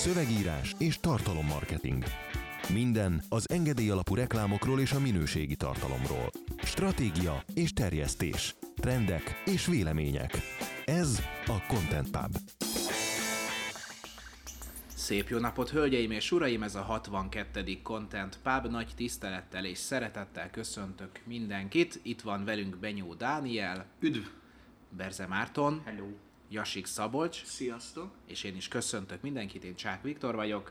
szövegírás és tartalommarketing. Minden az engedély alapú reklámokról és a minőségi tartalomról. Stratégia és terjesztés. Trendek és vélemények. Ez a Content Pub. Szép jó napot, hölgyeim és uraim! Ez a 62. Content Pub. Nagy tisztelettel és szeretettel köszöntök mindenkit. Itt van velünk Benyó Dániel, Üdv! Berze Márton, Hello! Jasik Szabolcs, Sziasztok! és én is köszöntök mindenkit, én Csák Viktor vagyok.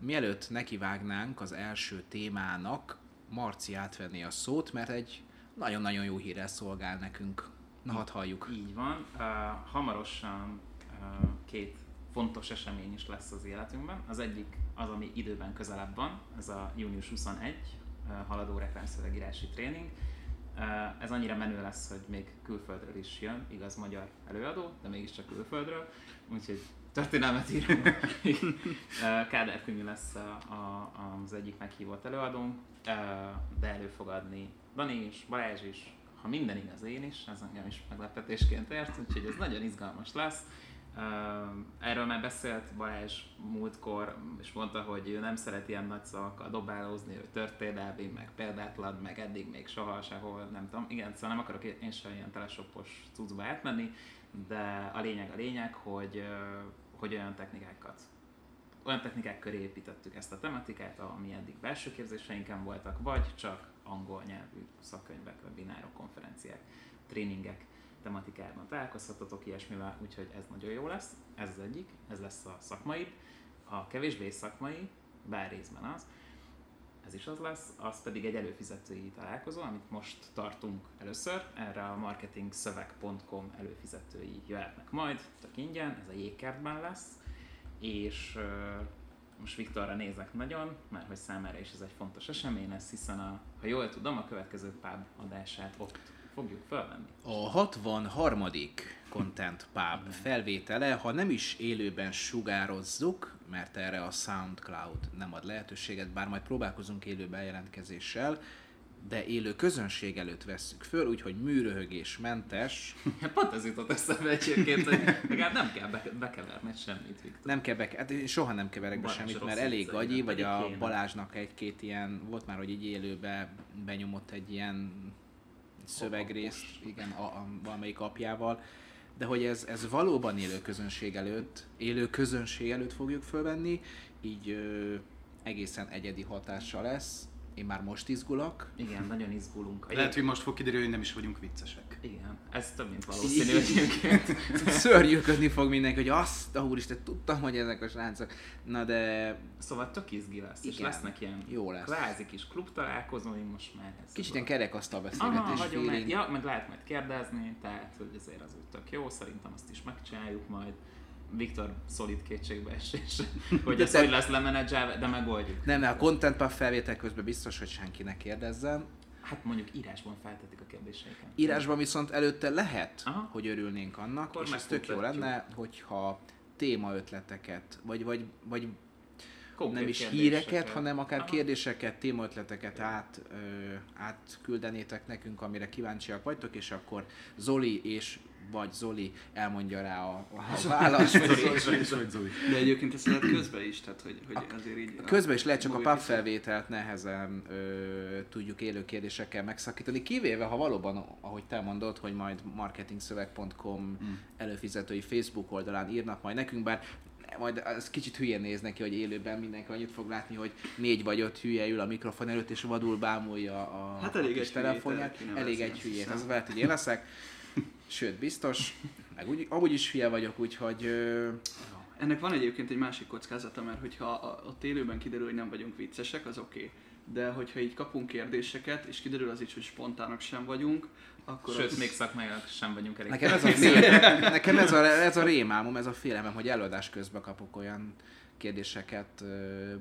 Mielőtt nekivágnánk az első témának, Marci átvenné a szót, mert egy nagyon-nagyon jó hírrel szolgál nekünk. Na, hadd halljuk. Így van. Uh, hamarosan uh, két fontos esemény is lesz az életünkben. Az egyik az, ami időben közelebb van, ez a június 21 uh, haladó reklámszövegírási tréning. Ez annyira menő lesz, hogy még külföldről is jön, igaz magyar előadó, de mégiscsak külföldről, úgyhogy történelmet írunk. Kádár Kümi lesz a, a, az egyik meghívott előadónk, de elő fog adni Dani is, Balázs is, ha minden igaz én is, ez engem is meglepetésként ért, úgyhogy ez nagyon izgalmas lesz. Erről már beszélt Balázs múltkor, és mondta, hogy ő nem szeret ilyen nagy szavakkal dobálózni, ő történelmi, meg példátlan, meg eddig még soha sehol, nem tudom. Igen, szóval nem akarok én sem ilyen telesopos cuccba átmenni, de a lényeg a lényeg, hogy, hogy olyan technikákat olyan technikák köré építettük ezt a tematikát, ami eddig belső képzéseinken voltak, vagy csak angol nyelvű szakkönyvek, webinárok, konferenciák, tréningek tematikában találkozhatatok ilyesmivel, úgyhogy ez nagyon jó lesz. Ez az egyik, ez lesz a szakmai. A kevésbé szakmai, bár részben az, ez is az lesz, az pedig egy előfizetői találkozó, amit most tartunk először. Erre a marketingszöveg.com előfizetői jöhetnek majd, tök ingyen, ez a jégkertben lesz, és most Viktorra nézek nagyon, mert hogy számára is ez egy fontos esemény lesz, hiszen a, ha jól tudom, a következő pub adását ott fogjuk felvenni. A 63. Content Pub felvétele, ha nem is élőben sugározzuk, mert erre a SoundCloud nem ad lehetőséget, bár majd próbálkozunk élő bejelentkezéssel, de élő közönség előtt vesszük föl, úgyhogy műröhögés mentes. Pont ez jutott eszembe egyébként, hogy legalább nem kell be- bekeverni semmit, Viktor. Nem kell be, hát én soha nem keverek be semmit, mert elég nem vagy a. Balázsnak egy-két ilyen, volt már, hogy így élőbe benyomott egy ilyen szövegrészt, igen, a, a, valamelyik apjával, de hogy ez, ez valóban élő közönség előtt, élő közönség előtt fogjuk fölvenni, így ö, egészen egyedi hatása lesz. Én már most izgulok. Igen, nagyon izgulunk. Lehet, hogy most fog kiderülni, hogy nem is vagyunk viccesek. Igen, ez több mint valószínű egyébként. Szörnyűködni fog mindenki, hogy azt, a úristen, tudtam, hogy ezek a srácok. Na de Szóval tök izgi lesz, és Igen. lesznek ilyen Jó lesz. kvázi kis klub találkozóink most már. Ez kicsit ilyen kerekasztal Aha, beszélgetés hagyom meg. Ja, meg lehet majd kérdezni, tehát hogy azért az úgy tök jó, szerintem azt is megcsináljuk majd. Viktor szolid kétségbeesés, hogy ez hogy lesz lemenedzselve, de megoldjuk. Nem, mert a Content Pub felvétel közben biztos, hogy senki ne kérdezzen. Hát mondjuk írásban feltetik a kérdéseiket. Írásban viszont előtte lehet, Aha. hogy örülnénk annak, Akkor és ez tök jó lenne, hogyha témaötleteket, vagy, vagy, vagy Konkrét nem is híreket, hanem akár Aha. kérdéseket, témaötleteket át, ö, átküldenétek nekünk, amire kíváncsiak vagytok, és akkor Zoli és vagy Zoli elmondja rá a, a választ. De egyébként ezt lehet közben is, tehát hogy, hogy azért így... Közben is lehet, csak a pub felvételt nehezen ö, tudjuk élő kérdésekkel megszakítani, kivéve, ha valóban, ahogy te mondod, hogy majd marketingszöveg.com Hmm. előfizetői Facebook oldalán írnak majd nekünk, bár majd az kicsit hülyén néz neki, hogy élőben mindenki annyit fog látni, hogy négy vagy öt hülye ül a mikrofon előtt, és vadul bámulja a, Hát a elég kis egy hülyét telefonját. Elég egy hülyét, az lehet, hogy én leszek. Sőt, biztos. Meg úgy, amúgy is hülye vagyok, úgyhogy ö, Ennek van egyébként egy másik kockázata, mert hogyha a- ott élőben kiderül, hogy nem vagyunk viccesek, az oké. Okay. De hogyha így kapunk kérdéseket, és kiderül az is, hogy spontánok sem vagyunk, akkor Sőt, az... még szakmailag sem vagyunk elég. Nekem ez a, fél, nekem ez a, ez a rémálmom, ez a félelmem, hogy előadás közben kapok olyan kérdéseket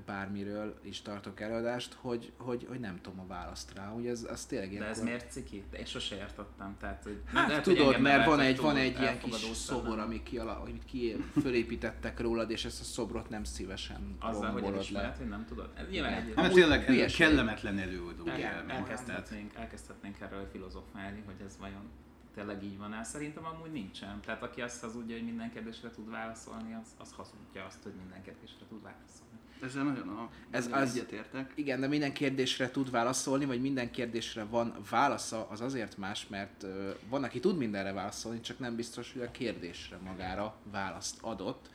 bármiről is tartok előadást, hogy, hogy, hogy nem tudom a választ rá. Ugye ez, az tényleg De ez ilyenkor- miért ciki? De én sose értettem. Tehát, hogy Hát lehet, hogy tudod, engem mert van egy, van egy ilyen kis szobor, ami ki, ala, amit ki fölépítettek rólad, és ezt a szobrot nem szívesen Azzal, hogy elismered, le. hogy nem tudod. Ez nyilván Igen. egy... Hát tényleg ez kellemetlen előadó El, elkezdhetnénk, elkezdhetnénk erről filozofálni, hogy ez vajon tényleg így van el. Szerintem amúgy nincsen. Tehát aki azt hazudja, hogy minden kérdésre tud válaszolni, az, az hazudja azt, hogy minden kérdésre tud válaszolni. Ezzel nagyon, a, Ez nagyon az- egyetértek. Igen, de minden kérdésre tud válaszolni, vagy minden kérdésre van válasza, az azért más, mert ö, van, aki tud mindenre válaszolni, csak nem biztos, hogy a kérdésre magára választ adott.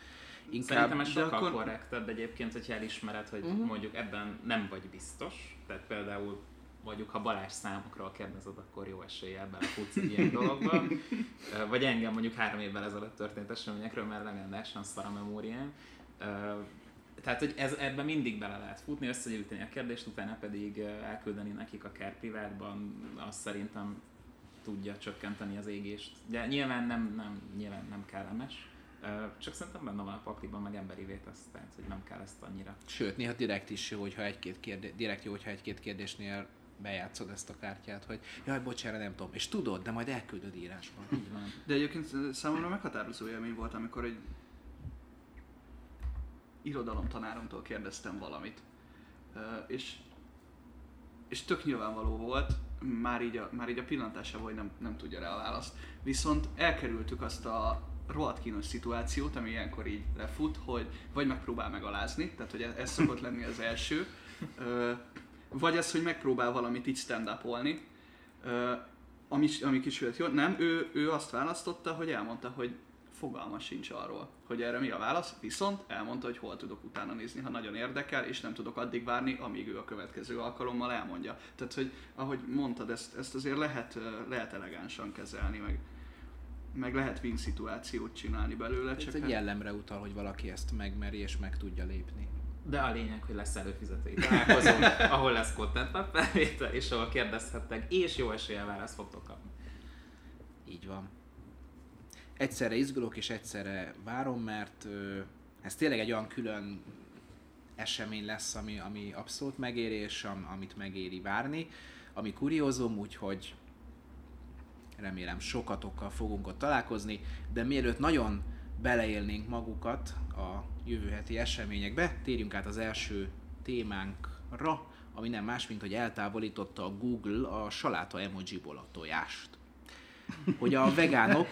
Inkább, Szerintem ez de sokkal akkor- korrektebb egyébként, hogyha elismered, hogy Mhm. mondjuk ebben nem vagy biztos. Tehát például mondjuk, ha Balázs számokról kérdezed, akkor jó eséllyel belefutsz egy ilyen dologba. Vagy engem mondjuk három évvel ezelőtt történt eseményekről, mert legendásan szar a memóriám. Tehát, hogy ez, ebben mindig bele lehet futni, összegyűjteni a kérdést, utána pedig elküldeni nekik akár privátban, azt szerintem tudja csökkenteni az égést. De nyilván nem, nem, nyilván nem kellemes. Csak szerintem benne van a pakliban, meg emberivé tesz, tehát hogy nem kell ezt annyira. Sőt, néha direkt is jó, hogyha egy-két kérdés, direkt jó, hogyha egy-két kérdésnél bejátszod ezt a kártyát, hogy jaj, bocsánat, nem tudom, és tudod, de majd elküldöd írásban. Így van. De egyébként számomra meghatározó élmény volt, amikor egy irodalomtanáromtól kérdeztem valamit. És, és tök nyilvánvaló volt, már így a, már így a pillantásával, hogy nem, nem tudja rá a választ. Viszont elkerültük azt a rohadt kínos szituációt, ami ilyenkor így lefut, hogy vagy megpróbál megalázni, tehát hogy ez, ez szokott lenni az első, vagy az, hogy megpróbál valamit így stand upolni, ami, ami kisült jó. Nem, ő, ő azt választotta, hogy elmondta, hogy fogalma sincs arról, hogy erre mi a válasz, viszont elmondta, hogy hol tudok utána nézni, ha nagyon érdekel, és nem tudok addig várni, amíg ő a következő alkalommal elmondja. Tehát, hogy ahogy mondtad, ezt, ezt azért lehet, lehet elegánsan kezelni, meg, meg lehet win szituációt csinálni belőle, Ez csak egy hát- jellemre utal, hogy valaki ezt megmeri és meg tudja lépni. De a lényeg, hogy lesz előfizetői találkozó, ahol lesz content felvétel, és ahol kérdezhettek, és jó eséllyel választ fogtok kapni. Így van. Egyszerre izgulok és egyszerre várom, mert ö, ez tényleg egy olyan külön esemény lesz, ami, ami abszolút megérés, am, amit megéri várni, ami kuriózum, úgyhogy remélem sokatokkal fogunk ott találkozni, de mielőtt nagyon beleélnénk magukat a jövő heti eseményekbe, térjünk át az első témánkra, ami nem más, mint hogy eltávolította a Google a saláta emojiból a tojást hogy a vegánok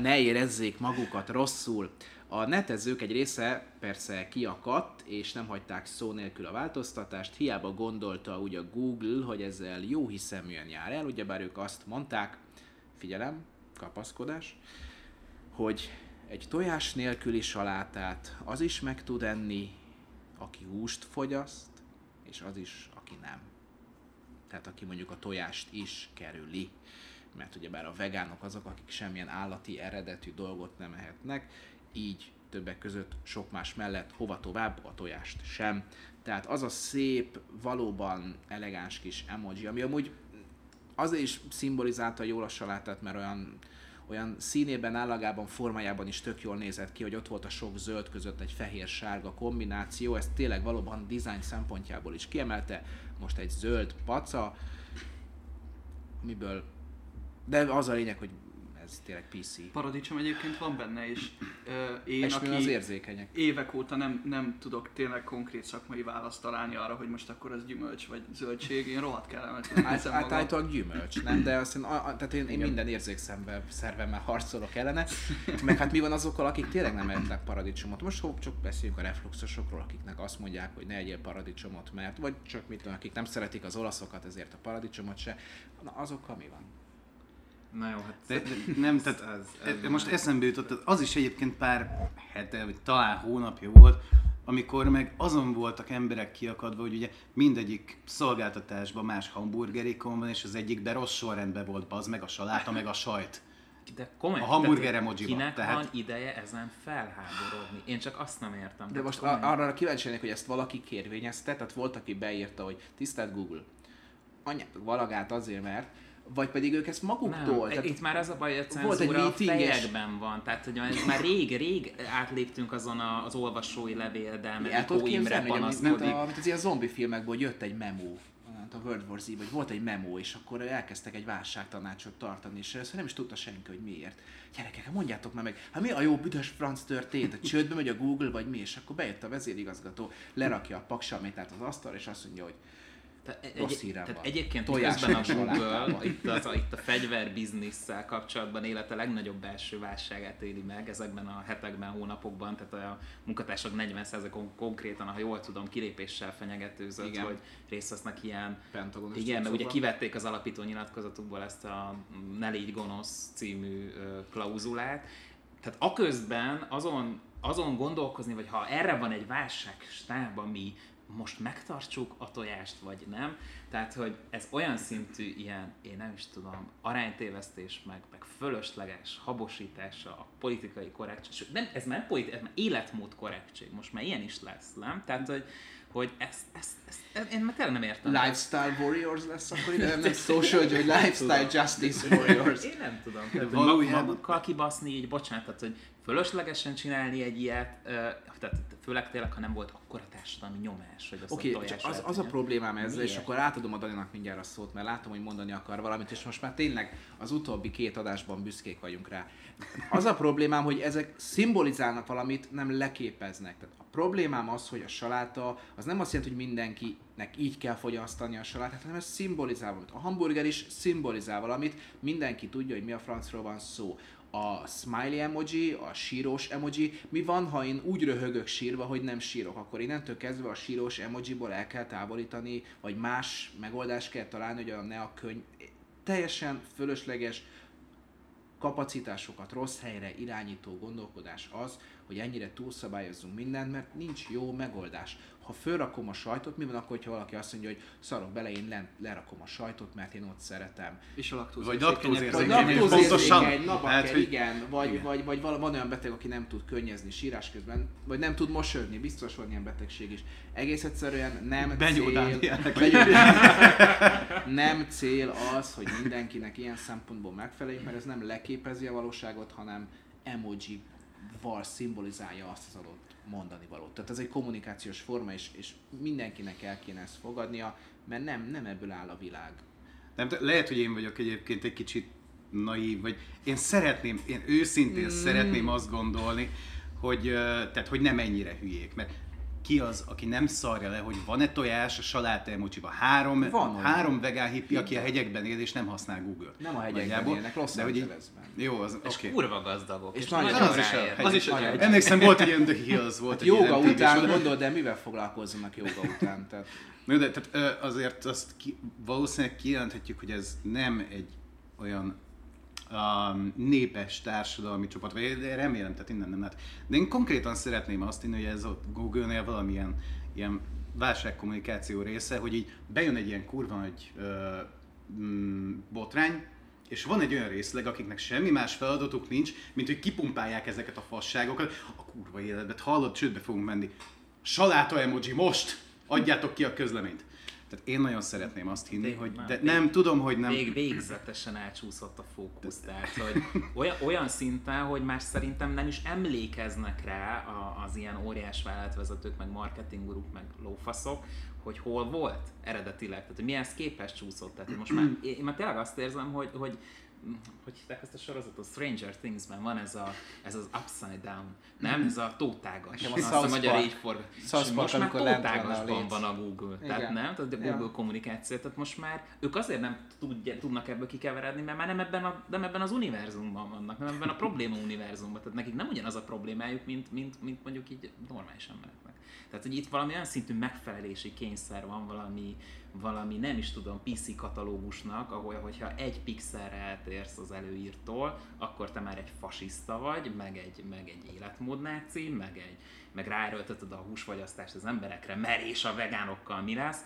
ne érezzék magukat rosszul. A netezők egy része persze kiakadt, és nem hagyták szó nélkül a változtatást, hiába gondolta úgy a Google, hogy ezzel jó hiszeműen jár el, ugyebár ők azt mondták, figyelem, kapaszkodás, hogy egy tojás nélküli salátát az is meg tud enni, aki húst fogyaszt, és az is, aki nem. Tehát aki mondjuk a tojást is kerüli. Mert ugyebár a vegánok azok, akik semmilyen állati eredetű dolgot nem ehetnek, így többek között sok más mellett hova tovább a tojást sem. Tehát az a szép, valóban elegáns kis emoji, ami amúgy azért is szimbolizálta jól a salátát, mert olyan, olyan színében, állagában, formájában is tök jól nézett ki, hogy ott volt a sok zöld között egy fehér-sárga kombináció, ez tényleg valóban design szempontjából is kiemelte. Most egy zöld paca, amiből... De az a lényeg, hogy ez tényleg PC. Paradicsom egyébként van benne, és ö, én, mi az aki érzékenyek. évek óta nem, nem tudok tényleg konkrét szakmai választ találni arra, hogy most akkor az gyümölcs vagy zöldség, én rohadt kellemetlen Át, érzem magam. általában gyümölcs, nem? De azt én, a, a, tehát én, én minden érzékszemben, szervemmel harcolok ellene. Meg hát mi van azokkal, akik tényleg nem ettek paradicsomot? Most ho- csak beszéljünk a refluxosokról, akiknek azt mondják, hogy ne egyél paradicsomot, mert vagy csak mit tudom, akik nem szeretik az olaszokat, ezért a paradicsomot se. Na azokkal mi van? Na jó, hát De, de nem, tehát ez, E- Most eszembe jutott, az is egyébként pár hete, vagy talán hónapja volt, amikor meg azon voltak emberek kiakadva, hogy ugye mindegyik szolgáltatásban más hamburgerikon van, és az egyikben rossz sorrendben volt az meg a saláta, meg a sajt. De komolyan, A hamburger emojiba, Kinek tehát- van ideje ezen felháborodni? Én csak azt nem értem. De most komolyan. a, arra kíváncsi lennék, hogy ezt valaki kérvényezte, tehát volt, aki beírta, hogy tisztelt Google, anyátok valagát azért, mert, vagy pedig ők ezt maguktól. Nem, itt már az a baj, hogy a volt egy cenzúra a és- fejekben van. Tehát, hogy már rég, rég átléptünk azon a, az olvasói El tudod Mikó Imre panaszkodik. a, mint az ilyen zombi filmekből hogy jött egy memo, hát a World War Z, vagy volt egy memo, és akkor elkezdtek egy válságtanácsot tartani, és ezt nem is tudta senki, hogy miért. Gyerekek, mondjátok már meg, hát mi a jó büdös franc történt? A csődbe megy a Google, vagy mi? És akkor bejött a vezérigazgató, lerakja a paksalmétát az asztalra, és azt mondja, hogy Tehát, egy, Rossz hírem tehát egyébként Tojás közben a. Google itt, az, a, itt a fegyverbizniszsel kapcsolatban élete legnagyobb belső válságát éli meg ezekben a hetekben, hónapokban, tehát a munkatársak 40%-on konkrétan, ha jól tudom, kilépéssel fenyegetőzött, Igen. hogy részt vesznek ilyen Pentagonos igen, mert ugye kivették az alapító nyilatkozatukból ezt a Ne légy gonosz című klauzulát. Tehát aközben azon, azon gondolkozni, vagy ha erre van egy válságstáb, ami most megtartsuk a tojást, vagy nem. Tehát, hogy ez olyan szintű ilyen, én nem is tudom, aránytévesztés, meg, meg fölösleges habosítása a politikai korrektség. Nem, ez már, politi- ez már életmód korrektség, most már ilyen is lesz, nem? Tehát, hogy, hogy ezt, ezt, ezt, én már tényleg nem értem. Lifestyle Warriors lesz akkor ide, nem, nem social, hogy Lifestyle Justice Warriors. Én nem tudom. Tehát, hogy magukkal kibaszni így, bocsánat, tehát, hogy fölöslegesen csinálni egy ilyet, tehát főleg tényleg, ha nem volt akkora társadalmi nyomás, hogy azt Oké, a okay, tojás csak az, az a problémám ezzel, és Miért? akkor átadom a Daninak mindjárt a szót, mert látom, hogy mondani akar valamit, és most már tényleg az utóbbi két adásban büszkék vagyunk rá. Az a problémám, hogy ezek szimbolizálnak valamit, nem leképeznek. Tehát a problémám az, hogy a saláta, az nem azt jelenti, hogy mindenkinek így kell fogyasztani a salátát, hanem ez szimbolizál valamit. A hamburger is szimbolizál valamit, mindenki tudja, hogy mi a francról van szó a smiley emoji, a sírós emoji. Mi van, ha én úgy röhögök sírva, hogy nem sírok? Akkor innentől kezdve a sírós emojiból el kell távolítani, vagy más megoldást kell találni, hogy a ne a könyv... Teljesen fölösleges kapacitásokat rossz helyre irányító gondolkodás az, hogy ennyire túlszabályozzunk mindent, mert nincs jó megoldás. Ha fölrakom a sajtot, mi van akkor, ha valaki azt mondja, hogy szarok bele, én le, lerakom a sajtot, mert én ott szeretem. És a laktóz Vagy Vagy laktózérzékeny, laktózérzékeny, pontosan. nabaker, Hát, hogy- igen, vagy, igen. vagy, vagy vala- van olyan beteg, aki nem tud könnyezni sírás közben, vagy nem tud mosolyogni, biztos van ilyen betegség is. Egész egyszerűen nem Benyó cél, nem cél az, hogy mindenkinek ilyen szempontból megfeleljünk, mert ez nem leképezi a valóságot, hanem emoji-val szimbolizálja azt az adott mondani valót. Tehát ez egy kommunikációs forma, és, és mindenkinek el kéne ezt fogadnia, mert nem, nem ebből áll a világ. Nem, lehet, hogy én vagyok egyébként egy kicsit naív, vagy én szeretném, én őszintén mm. szeretném azt gondolni, hogy, tehát, hogy nem ennyire hülyék, mert ki az, aki nem szarja le, hogy van-e tojás a saláta emojiba? Három, Van három vegán hippi, aki a hegyekben él és nem használ Google-t. Nem a hegyekben élnek, Los de hogy így- Angelesben. Jó, az, És oké. kurva gazdagok. És És, nagyon- Az is a. Az is a. Emlékszem, volt egy ilyen The Hills, volt Hát egy joga után gondold, de mivel foglalkozzanak joga után? Tehát de tehát, azért azt ki, valószínűleg kijelenthetjük, hogy ez nem egy olyan népes társadalmi csoport, vagy remélem, tehát innen nem lehet. De én konkrétan szeretném azt hinni, hogy ez a Google-nél valamilyen ilyen válságkommunikáció része, hogy így bejön egy ilyen kurva nagy ö, mm, botrány, és van egy olyan részleg, akiknek semmi más feladatuk nincs, mint hogy kipumpálják ezeket a fasságokat. A kurva életet, hallod, csődbe fogunk menni. Saláta emoji most! Adjátok ki a közleményt. Tehát én nagyon szeretném azt hinni, Vég- hogy de vég- nem tudom, hogy nem. Vég, végzetesen elcsúszott a fókusz, tehát hogy olyan, olyan szinten, hogy már szerintem nem is emlékeznek rá a, az ilyen óriás vállalatvezetők, meg marketingguruk, meg lófaszok, hogy hol volt eredetileg, tehát hogy mihez képest csúszott. Tehát most már, én már tényleg azt érzem, hogy, hogy hogy hívták ezt a sorozatot? Stranger Things-ben van ez, a, ez az Upside Down, nem? Ez a tótágas. Nekem a South magyar így forgat. Most már a tótágasban van a Google. Tehát Igen. nem? Tehát a Ja. Google kommunikáció, tehát most már ők azért nem tudja, tudnak ebből kikeveredni, mert már nem ebben, a, nem ebben az univerzumban vannak, nem ebben a probléma univerzumban. Tehát nekik nem ugyanaz a problémájuk, mint, mint, mint mondjuk így normális embereknek. Tehát, hogy itt valami olyan szintű megfelelési kényszer van, valami, valami nem is tudom, PC katalógusnak, ahol, hogyha egy pixelre eltérsz az előírtól, akkor te már egy fasiszta vagy, meg egy, meg egy életmódnáci, meg, egy, meg ráerőlteted a húsfogyasztást az emberekre, mert és a vegánokkal mi lesz,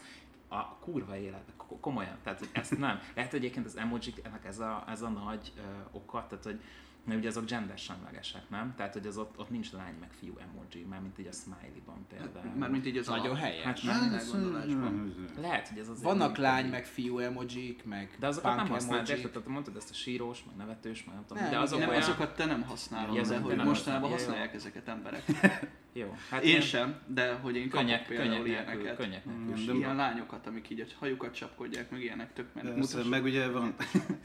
a kurva élet, ko- komolyan, tehát hogy ezt nem. Lehet, hogy egyébként az emojik, ennek ez a, ez a nagy ö, oka, tehát hogy mert ugye azok gender semlegesek, nem? Tehát, hogy az ott, ott nincs lány meg fiú emoji, mármint így a smiley-ban például. Mármint így az Nagyon alap. helyes. Hát Hát, elgondolásban. Lehet, hogy ez az vannak lány, meg fiú emojik, meg De azokat nem használod, érted? Tehát mondod ezt a sírós, meg nevetős, meg nem tudom. Nem, de azok Nem, olyan... azokat te nem használod, de hogy nem mostanában használják ezeket emberek. Jó, hát Én ilyen sem, de hogy én kapok Könnyek, például könnyek nélkül, ilyeneket. könnyek nélkül. Mm, És de- ilyen lányokat, amik így a hajukat csapkodják, meg ilyenek tök menő. Meg ugye van,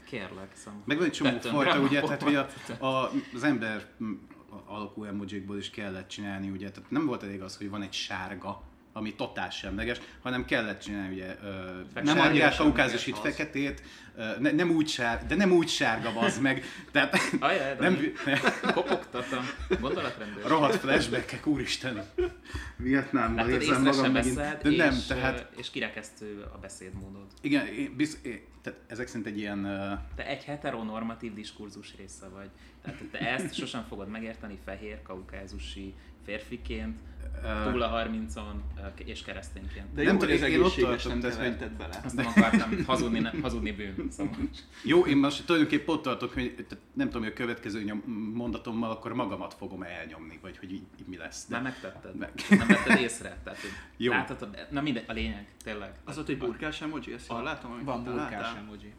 Kérlek, szóval. meg van egy csomó Tettem fajta, ugye, tehát hogy a, a, az ember mm, alakú emojikból is kellett csinálni, ugye, tehát nem volt elég az, hogy van egy sárga, ami totál semleges, hanem kellett csinálni ugye ö, Nem annyira az. feketét, ö, ne, nem úgy sár, de nem úgy sárga az meg, tehát Ajaj, de nem, kopogtatom. Gondolatrendőr. rohadt flashbackek, úristen. Vietnámban Látod, érzem magam megint. De és, nem, tehát és kirekesztő a beszédmódod. igen, én, biz, én, tehát ezek szerint egy ilyen ö, Te egy heteronormatív diskurzus része vagy. Tehát te ezt sosem fogod megérteni fehér, kaukázusi férfiként, túl a 30-on ö, és keresztényként. De Nem tudom, ott egészséges nem keverted bele. Azt nem akartam hazudni, ne, hazudni bűn. Szóval. Jó, én most tulajdonképpen ott tartok, hogy nem tudom, hogy a következő nyom, mondatommal akkor magamat fogom elnyomni, vagy hogy így, így mi lesz. Már megtetted. Meg. Nem vetted észre. Tehát, hogy Jó. Láthatod, na mindegy, a lényeg, tényleg. Az ott egy burkás emoji, ezt jól látom, amit Van burkás emoji.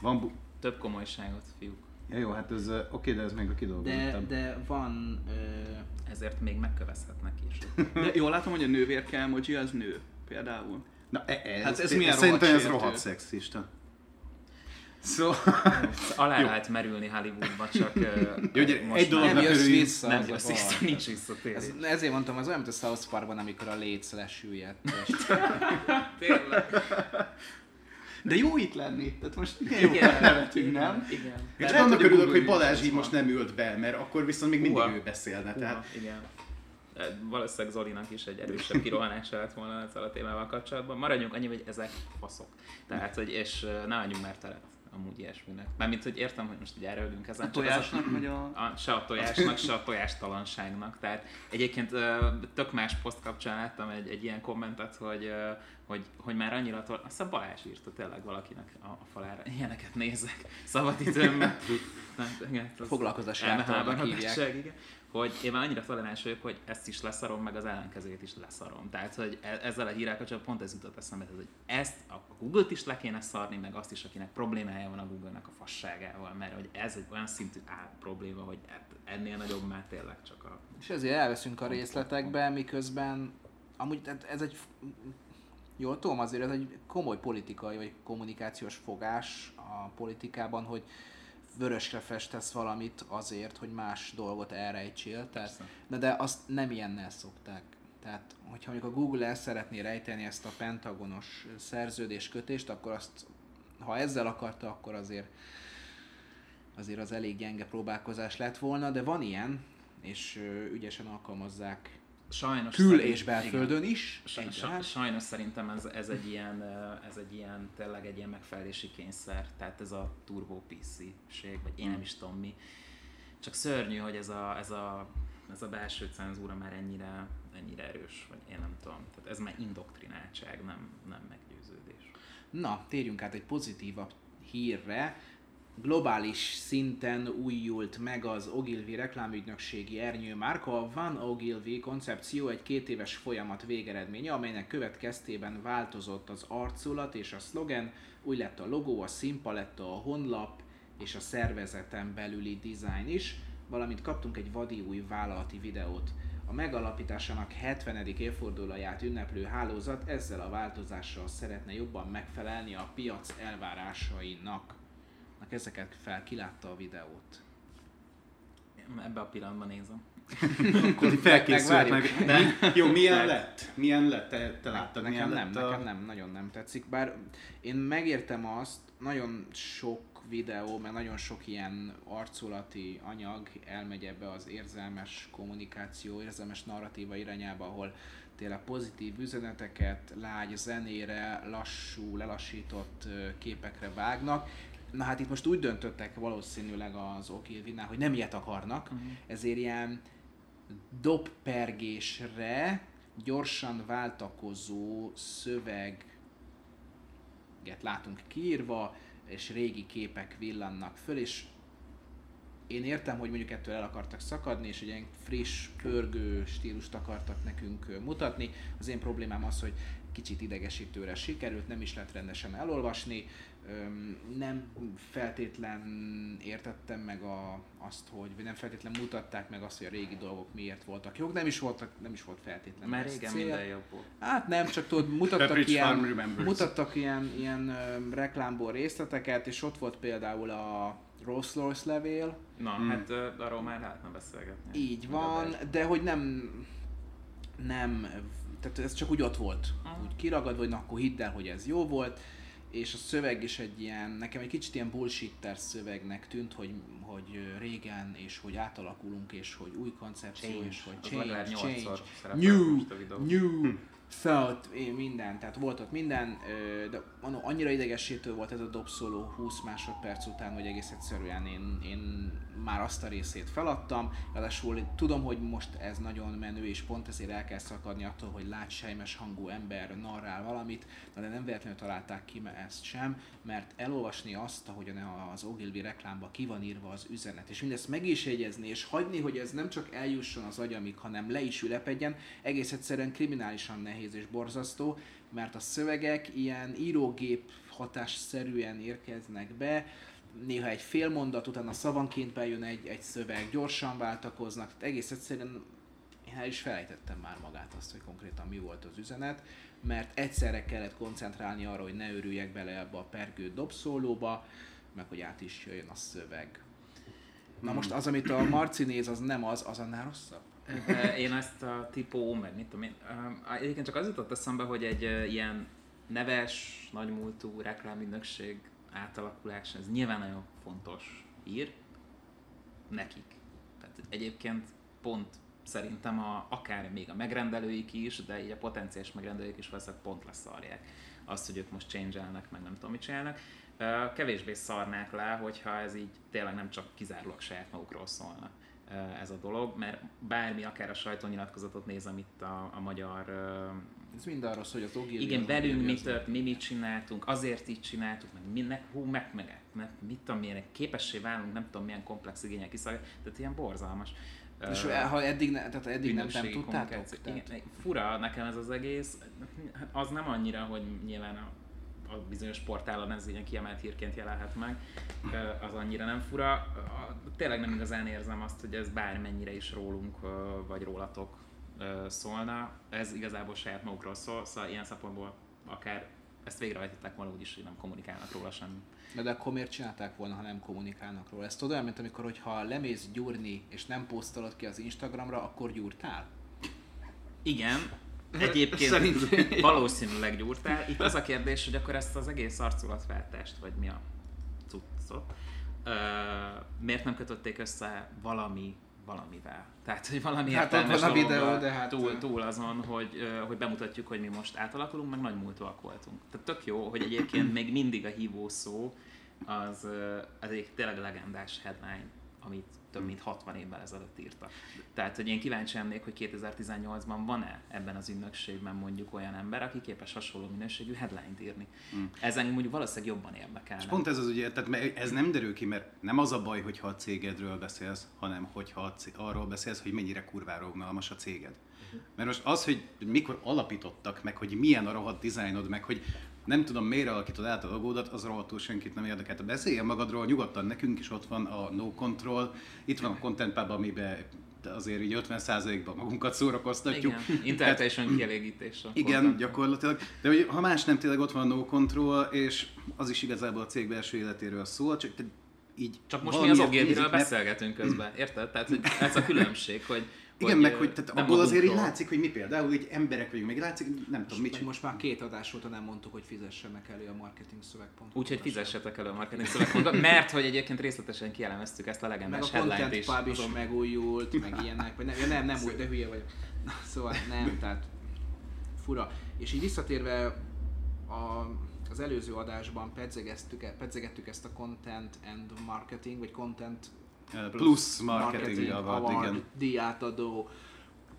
Van bu- Több komolyságot, fiúk. Ja, jó, hát ez oké, de ez még a De, kidolgozottam. de van... Ö, Ezért még megkövezhetnek is. De jól látom, hogy a nővérke emoji az nő, például. Na, e- ez, Hát ez ez milyen Szerintem ez rohadt szexista. Szóval, Alá lehet merülni Hollywoodba, csak Jó, gyere, most egy dolognak nem jössz vissza, Nem jössz vissza, nincs visszatérés. Ez, ezért mondtam, az olyan, mint a South Parkban, amikor a léc lesüllyedt. és Tényleg. De jó itt lenni, tehát most Igen. nevetünk, nem? Igen. Én Lehet, csak annak örülök, hogy Balázs így most nem ült be, mert akkor viszont még mindig Húha. ő beszélne. Húha, Tehát igen. Valószínűleg Zolinak is egy erősebb kirohanása lett volna ezzel a témával kapcsolatban. Maradjunk annyi, hogy ezek faszok. Tehát, hogy, és ne adjunk már teret amúgy ilyesminek. Mármint, hogy értem, hogy most így erőlünk ezen. A tojásnak, vagy a... a, se a tojásnak, se a tojástalanságnak. Tehát egyébként tök más poszt kapcsán láttam egy, egy ilyen kommentet, hogy, hogy, hogy már annyira, tol... azt hiszem Balázs írta tényleg valakinek a, a falára. Ilyeneket nézek szabadidőmben. Az Foglalkozásjátornak elmeháborítottság, igen. Hogy én már annyira toleráns vagyok, hogy ezt is leszarom, meg az ellenkezőjét is leszarom. Tehát, hogy e- ezzel a hírrel kapcsolatban pont ez jutott eszembe, hogy ezt a Google-t is le kéne szarni, meg azt is, akinek problémája van a Google-nek a fasságával, mert hogy ez egy olyan szintű á, probléma, hogy e- ennél nagyobb már tényleg csak a... És ezért elveszünk a részletekbe, miközben amúgy ez egy, jól tudom, azért ez egy komoly politikai vagy kommunikációs fogás a politikában, hogy vörösre festesz valamit azért, hogy más dolgot elrejtsél, tehát, de, de azt nem ilyennel szokták. Tehát, hogyha mondjuk a Google el szeretné rejteni ezt a pentagonos szerződéskötést, akkor azt, ha ezzel akarta, akkor azért azért az elég gyenge próbálkozás lett volna, de van ilyen, és ügyesen alkalmazzák Sajnos kül- és belföldön is. Saj- saj- egyaránt. Sajnos szerintem ez, ez, egy ilyen, ez egy ilyen, tényleg egy ilyen megfelelési kényszer, tehát ez a turbo PC-ség, vagy én nem is tudom mi. Csak szörnyű, hogy ez a, ez a, ez a belső cenzúra már ennyire, ennyire erős, vagy én nem tudom. Tehát ez már indoktrináltság, nem, nem meggyőződés. Na, térjünk át egy pozitívabb hírre. Globális szinten újult meg az Ogilvy reklámügynökségi ernyő márka. A Van Ogilvy koncepció egy két éves folyamat végeredménye, amelynek következtében változott az arculat és a szlogen, új lett a logó, a színpaletta, a honlap és a szervezeten belüli design is, valamint kaptunk egy vadi új vállalati videót. A megalapításának 70. évfordulóját ünneplő hálózat ezzel a változással szeretne jobban megfelelni a piac elvárásainak. Na, ezeket fel, kilátta a videót. Én Ebbe a pillanatban nézem. akkor felkészült meg. Mi- Jó, milyen De- lett? Milyen lett? Te, te láttad, nekem milyen nem, lett nekem nem, nagyon nem tetszik. Bár én megértem azt, nagyon sok videó, mert nagyon sok ilyen arculati anyag elmegy ebbe az érzelmes kommunikáció, érzelmes narratíva irányába, ahol tényleg pozitív üzeneteket, lágy zenére, lassú, lelassított képekre vágnak. Na hát itt most úgy döntöttek valószínűleg az Ogilvy-nál, hogy nem ilyet akarnak, Mhm. ezért ilyen dobpergésre gyorsan váltakozó szöveget látunk kiírva, és régi képek villannak föl, és én értem, hogy mondjuk ettől el akartak szakadni, és egy ilyen friss, pörgő stílust akartak nekünk mutatni. Az én problémám az, hogy kicsit idegesítőre sikerült, nem is lehet rendesen elolvasni, nem feltétlen értettem meg a, azt, hogy, vagy nem feltétlen mutatták meg azt, hogy a régi dolgok miért voltak jók, nem is, voltak, nem is volt feltétlenül Mert régen cél. minden jobb volt. Hát nem, csak tudod, mutattak ilyen, mutattak ilyen, ilyen reklámból részleteket, és ott volt például a Rolls Royce levél, Na, Hmm. hát arról már lehetne beszélgetni. így van, de hogy nem, nem, tehát ez csak úgy ott volt, Aha. úgy kiragadva, hogy na akkor hidd el, hogy ez jó volt, és a szöveg is egy ilyen, nekem egy kicsit ilyen bullshitter szövegnek tűnt, hogy, hogy régen, és hogy átalakulunk, és hogy új koncepció, Change. és hogy Az change, legalább change, szerepel new, new, felt, eh, minden, tehát volt ott minden, de annyira idegesítő volt ez a dobszóló 20 másodperc után, hogy egész egyszerűen én, én már azt a részét feladtam, ráadásul tudom, hogy most ez nagyon menő, és pont ezért el kell szakadni attól, hogy lát sejmes hangú ember narrál valamit, de nem véletlenül találták ki ezt sem, mert elolvasni azt, ahogyan az Ogilvy reklámba ki van írva az üzenet, és mindezt meg is jegyezni, és hagyni, hogy ez nem csak eljusson az agyamig, hanem le is ülepedjen, egész egyszerűen kriminálisan nehéz és borzasztó, mert a szövegek ilyen írógép hatásszerűen érkeznek be, néha egy fél mondat, utána szavanként bejön egy, egy szöveg, gyorsan váltakoznak, tehát egész egyszerűen én el is felejtettem már magát azt, hogy konkrétan mi volt az üzenet, mert egyszerre kellett koncentrálni arra, hogy ne örüljek bele ebbe a pergő dobszólóba, meg hogy át is jöjjön a szöveg. Na most az, amit a Marci néz, az nem az, az annál rosszabb? Én ezt a tipó, meg mit tudom én, egyébként csak az jutott eszembe, hogy egy ilyen neves, nagymúltú reklámügynökség átalakulás, ez nyilván nagyon fontos hír nekik. Tehát egyébként pont szerintem a, akár még a megrendelőik is, de így a potenciális megrendelőik is valószínűleg pont leszarják azt, hogy ők most change meg nem tudom mit csinálnak. Kevésbé szarnák le, hogyha ez így tényleg nem csak kizárólag saját magukról szólna ez a dolog, mert bármi, akár a sajtónyilatkozatot nézem itt a, a magyar Ez mind arról szól, hogy az Ogilvy igen, velünk mi tört, mi mit csináltunk, azért így csináltuk, meg mi, hú, meg, meg, meg, mit tudom, milyen képessé válunk, nem tudom, milyen komplex igények kiszolgálni, tehát ilyen borzalmas. És Ö, ha eddig, ne, tehát eddig nem, nem tudtátok? Tehát, Igen, fura nekem ez az egész. Az nem annyira, hogy nyilván a, a bizonyos portálon ez ilyen kiemelt hírként jelenhet meg, az annyira nem fura. Tényleg nem igazán érzem azt, hogy ez bármennyire is rólunk vagy rólatok szólna. Ez igazából saját magukról szól, szóval ilyen szempontból akár ezt végrehajtották volna úgyis, hogy nem kommunikálnak róla semmi. Na de akkor miért csinálták volna, ha nem kommunikálnak róla? Ez tudod mint amikor, hogyha lemész gyúrni, és nem posztolod ki az Instagramra, akkor gyúrtál? Igen, egyébként Szerintem- valószínűleg gyúrtál. Itt az a kérdés, hogy akkor ezt az egész arculatváltást, vagy mi a cuccot, ö, miért nem kötötték össze valami valamivel. Tehát, hogy valami Hát ott van a videó, de hát- túl, túl azon, hogy, hogy bemutatjuk, hogy mi most átalakulunk, meg nagy múltúak voltunk. Tehát tök jó, hogy egyébként még mindig a hívó szó az, az egy tényleg legendás headline, amit több mint 60 évvel ezelőtt írtak. Tehát, hogy én kíváncsi lennék, hogy 2018-ban van-e ebben az ügynökségben mondjuk olyan ember, aki képes hasonló minőségű headline-t írni. Mm. Ez engem mondjuk valószínűleg jobban érdekelne. És pont ez az ugye, tehát ez nem derül ki, mert nem az a baj, hogyha a cégedről beszélsz, hanem hogyha arról beszélsz, hogy mennyire kurvára unalmas a céged. Mert most az, hogy mikor alapítottak, meg hogy milyen a rohadt dizájnod, meg hogy nem tudom, miért alakítod át a logódat, az rohadtul senkit nem érdekel. Beszélj magadról nyugodtan, nekünk is ott van a No Control, itt van a Content Pub, amiben azért így 50%-ban magunkat szórakoztatjuk. Igen, interpretation kielégítés. a Igen, content. gyakorlatilag. De hogy ha más nem, tényleg ott van a no control, és az is igazából a cég belső életéről szól, csak te így Csak most mi az mert- beszélgetünk közben, érted? Tehát hogy ez a különbség, hogy Igen, meg hogy tehát abból azért így látszik, hogy mi például, hogy emberek vagyunk, meg látszik, nem tudom, mit Meg most már két adás óta nem mondtuk, hogy fizessenek elő a marketing szövegpont. Úgyhogy fizessetek elő a marketing szövegpontot, mert hogy egyébként részletesen kielemeztük ezt a Meg legendás a headline-t Content is. Pub is Azon- megújult, meg ilyenek, vagy nem, ja, nem, nem új, de hülye vagyok. Na, szóval nem, tehát fura. És így visszatérve a, az előző adásban pedzegettük, pedzegettük ezt a Content and Marketing, vagy Content Plusz marketing Award award, igen. díjátadó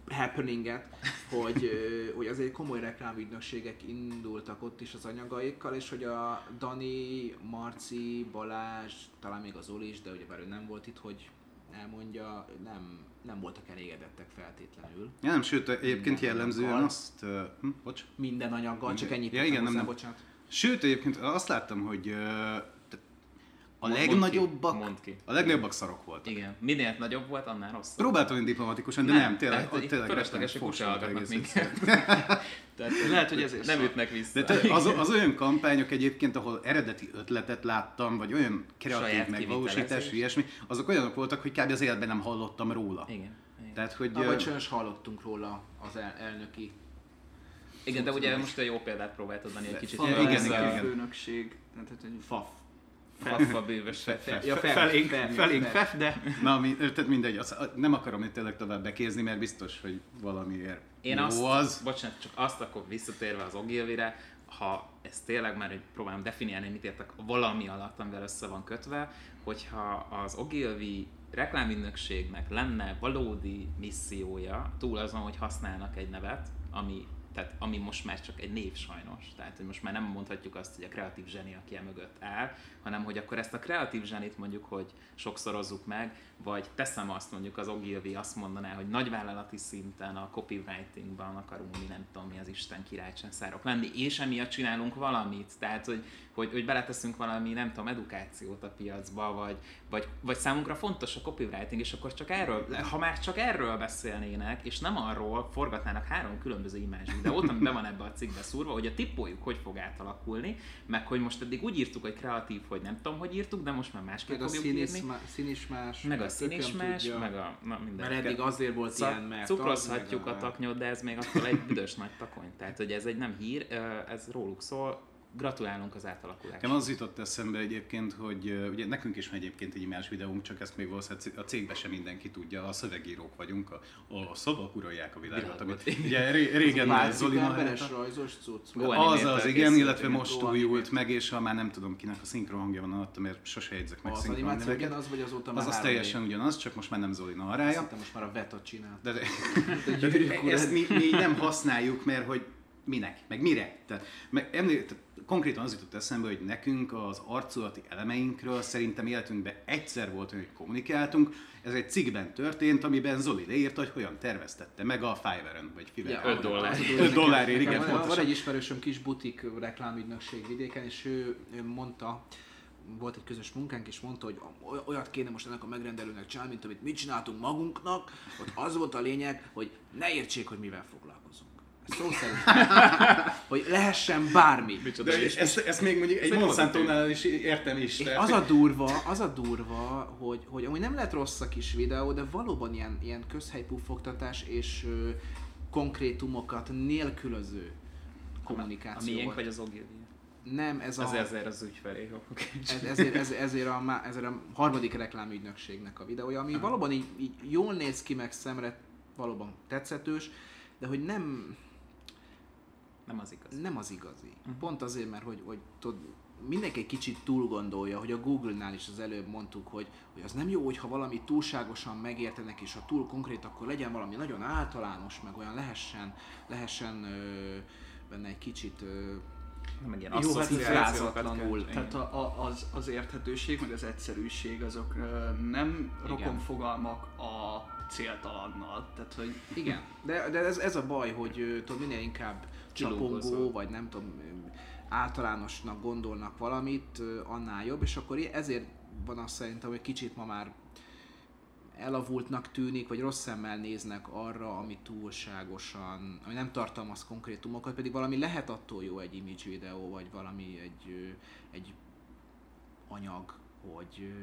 happeninget, hogy, hogy azért komoly reklámügynökségek indultak ott is az anyagaikkal, és hogy a Dani, Marci, Balázs, talán még az Oli is, de ugyebár ő nem volt itt, hogy elmondja, nem, nem voltak elégedettek feltétlenül. Ja, nem, sőt, egyébként Minden jellemzően anyaggal. azt... Uh, hm, bocs. Minden anyaggal, csak Igen. ennyit Ja, igen, nem, hozzá, nem. bocsánat. Sőt, egyébként azt láttam, hogy uh, a Mondd ki, legnagyobbak, mondd ki. a legnagyobbak szarok voltak. Igen, minél nagyobb volt, annál rosszabb. Próbáltam én diplomatikusan, de nem, nem tényleg, tehát tényleg egész minket. Tehát Lehet, hogy ezért nem ütnek vissza. De te, az, az olyan kampányok egyébként, ahol eredeti ötletet láttam, vagy olyan kreatív megvalósítás, ilyesmi, azok olyanok voltak, hogy kb. az életben nem hallottam róla. Igen. igen. Tehát, hogy... Na, vagy sajnos hallottunk róla az el, elnöki Igen, de ugye most a jó példát próbáltad adni egy kicsit. Igen, Van igen, igen. főnökség, tehát hogy Faf. Fe- ja, fe- felénk, fel- felénk fel- fef, de Na, mi, tehát mindegy, az, nem akarom itt tényleg tovább bekézni, mert biztos, hogy valamiért Én jó azt, az. bocsánat, csak azt akkor visszatérve az Ogilvire, ha ez tényleg már próbálom definiálni, mit értek valami alatt, amivel össze van kötve, hogyha az Ogilvy reklámügynökségnek lenne valódi missziója, túl azon, hogy használnak egy nevet, ami, tehát, ami most már csak egy név sajnos, tehát hogy most már nem mondhatjuk azt, hogy a kreatív zseni, aki e mögött áll, hanem hogy akkor ezt a kreatív zsenit mondjuk, hogy sokszorozzuk meg, vagy teszem azt mondjuk az Ogilvy azt mondaná, hogy nagyvállalati szinten a copywritingban akarunk mi nem tudom mi az Isten királycsászárok lenni, és emiatt csinálunk valamit, tehát hogy, hogy, hogy beleteszünk valami, nem tudom, edukációt a piacba, vagy, vagy, vagy számunkra fontos a copywriting, és akkor csak erről, ha már csak erről beszélnének, és nem arról forgatnának három különböző imázs videót, ami be van ebbe a cikkbe szúrva, hogy a tippoljuk hogy fog átalakulni, meg hogy most eddig úgy írtuk, hogy kreatív, hogy nem tudom, hogy írtuk, de most már másképp Meg a fogjuk szín írni. má, szín is más. Meg a szín is más, tudja. meg a... Na, minden. Mert eddig azért volt Szóval ilyen, mert Cukrozhatjuk a taknyot, de ez még attól egy büdös nagy takony. Tehát, hogy ez egy nem hír, ez róluk szól. Gratulálunk az átalakuláshoz. Nekem az jutott eszembe egyébként, hogy ugye nekünk is van egyébként egy más videónk, csak ezt még valószínűleg a cégben sem mindenki tudja, a szövegírók vagyunk, a, a szavak uralják a világot, Világot. amit ugye ré, régen Zoli rajzos cucc. Az az, igen, illetve most újult meg, és ha már nem tudom kinek a szinkron hangja van alatta, mert sose jegyzek meg Az szinkron animáció ugyanaz, vagy azóta már Az az 3D? teljesen ugyanaz, csak most már nem Zoli Azt narrája. hittem, most már a Vetot csinál. De, de, ezt mi, mi nem használjuk, mert hogy minek, meg mire. Tehát, meg tehát konkrétan az jutott eszembe, hogy nekünk az arculati elemeinkről szerintem életünkben egyszer volt, hogy kommunikáltunk. Ez egy cikkben történt, amiben Zoli leírta, hogy hogyan terveztette meg a Fiverr-en, vagy Fiverr. öt dollár. 5 dollárért, igen, van, van egy ismerősöm kis butik reklámügynökség vidéken, és ő, ő mondta, volt egy közös munkánk, és mondta, hogy oly- olyat kéne most ennek a megrendelőnek csinálni, mint amit mi csináltunk magunknak, ott az volt a lényeg, hogy ne értsék, hogy mivel foglalkozunk. Ez szó szerint. hogy lehessen bármi. Micsoda De is. ezt, ezt még mondjuk egy Monsanto-nál is értem is. És tehát, az a durva, az a durva, hogy, hogy amúgy nem lett rossz a kis videó, de valóban ilyen, ilyen közhelypuffogtatás és ö, konkrétumokat nélkülöző A kommunikáció miénk vagy az Ogilvy? Nem, ez a... Az ezért az ügyfelé. jó, oké. Ez, ezért, ez, ezért, a, ezért a harmadik reklámügynökségnek a videója, ami valóban így, így jól néz ki, meg szemre valóban tetszetős, de hogy nem, Nem az igaz. nem az igazi. Pont azért, mert hogy, hogy tudod, mindenki egy kicsit túl gondolja, hogy a Google-nál is az előbb mondtuk, hogy, hogy az nem jó, hogyha valami túlságosan megértenek, és ha túl konkrét, akkor legyen valami nagyon általános, meg olyan lehessen, lehessen ö, benne egy kicsit ö, meg ilyen Jó, hát kell- Tehát a, a, az, az érthetőség, meg az egyszerűség azok nem rokonfogalmak a céltalannal. Tehát, hogy Igen, de, de ez, ez a baj, hogy ö, tudod, minél inkább csapongó, vagy nem tudom, általánosnak gondolnak valamit, annál jobb, és akkor ezért van azt szerintem, hogy kicsit ma már elavultnak tűnik, vagy rossz szemmel néznek arra, ami túlságosan, ami nem tartalmaz konkrétumokat, pedig valami lehet attól jó egy image videó, vagy valami egy, egy anyag, hogy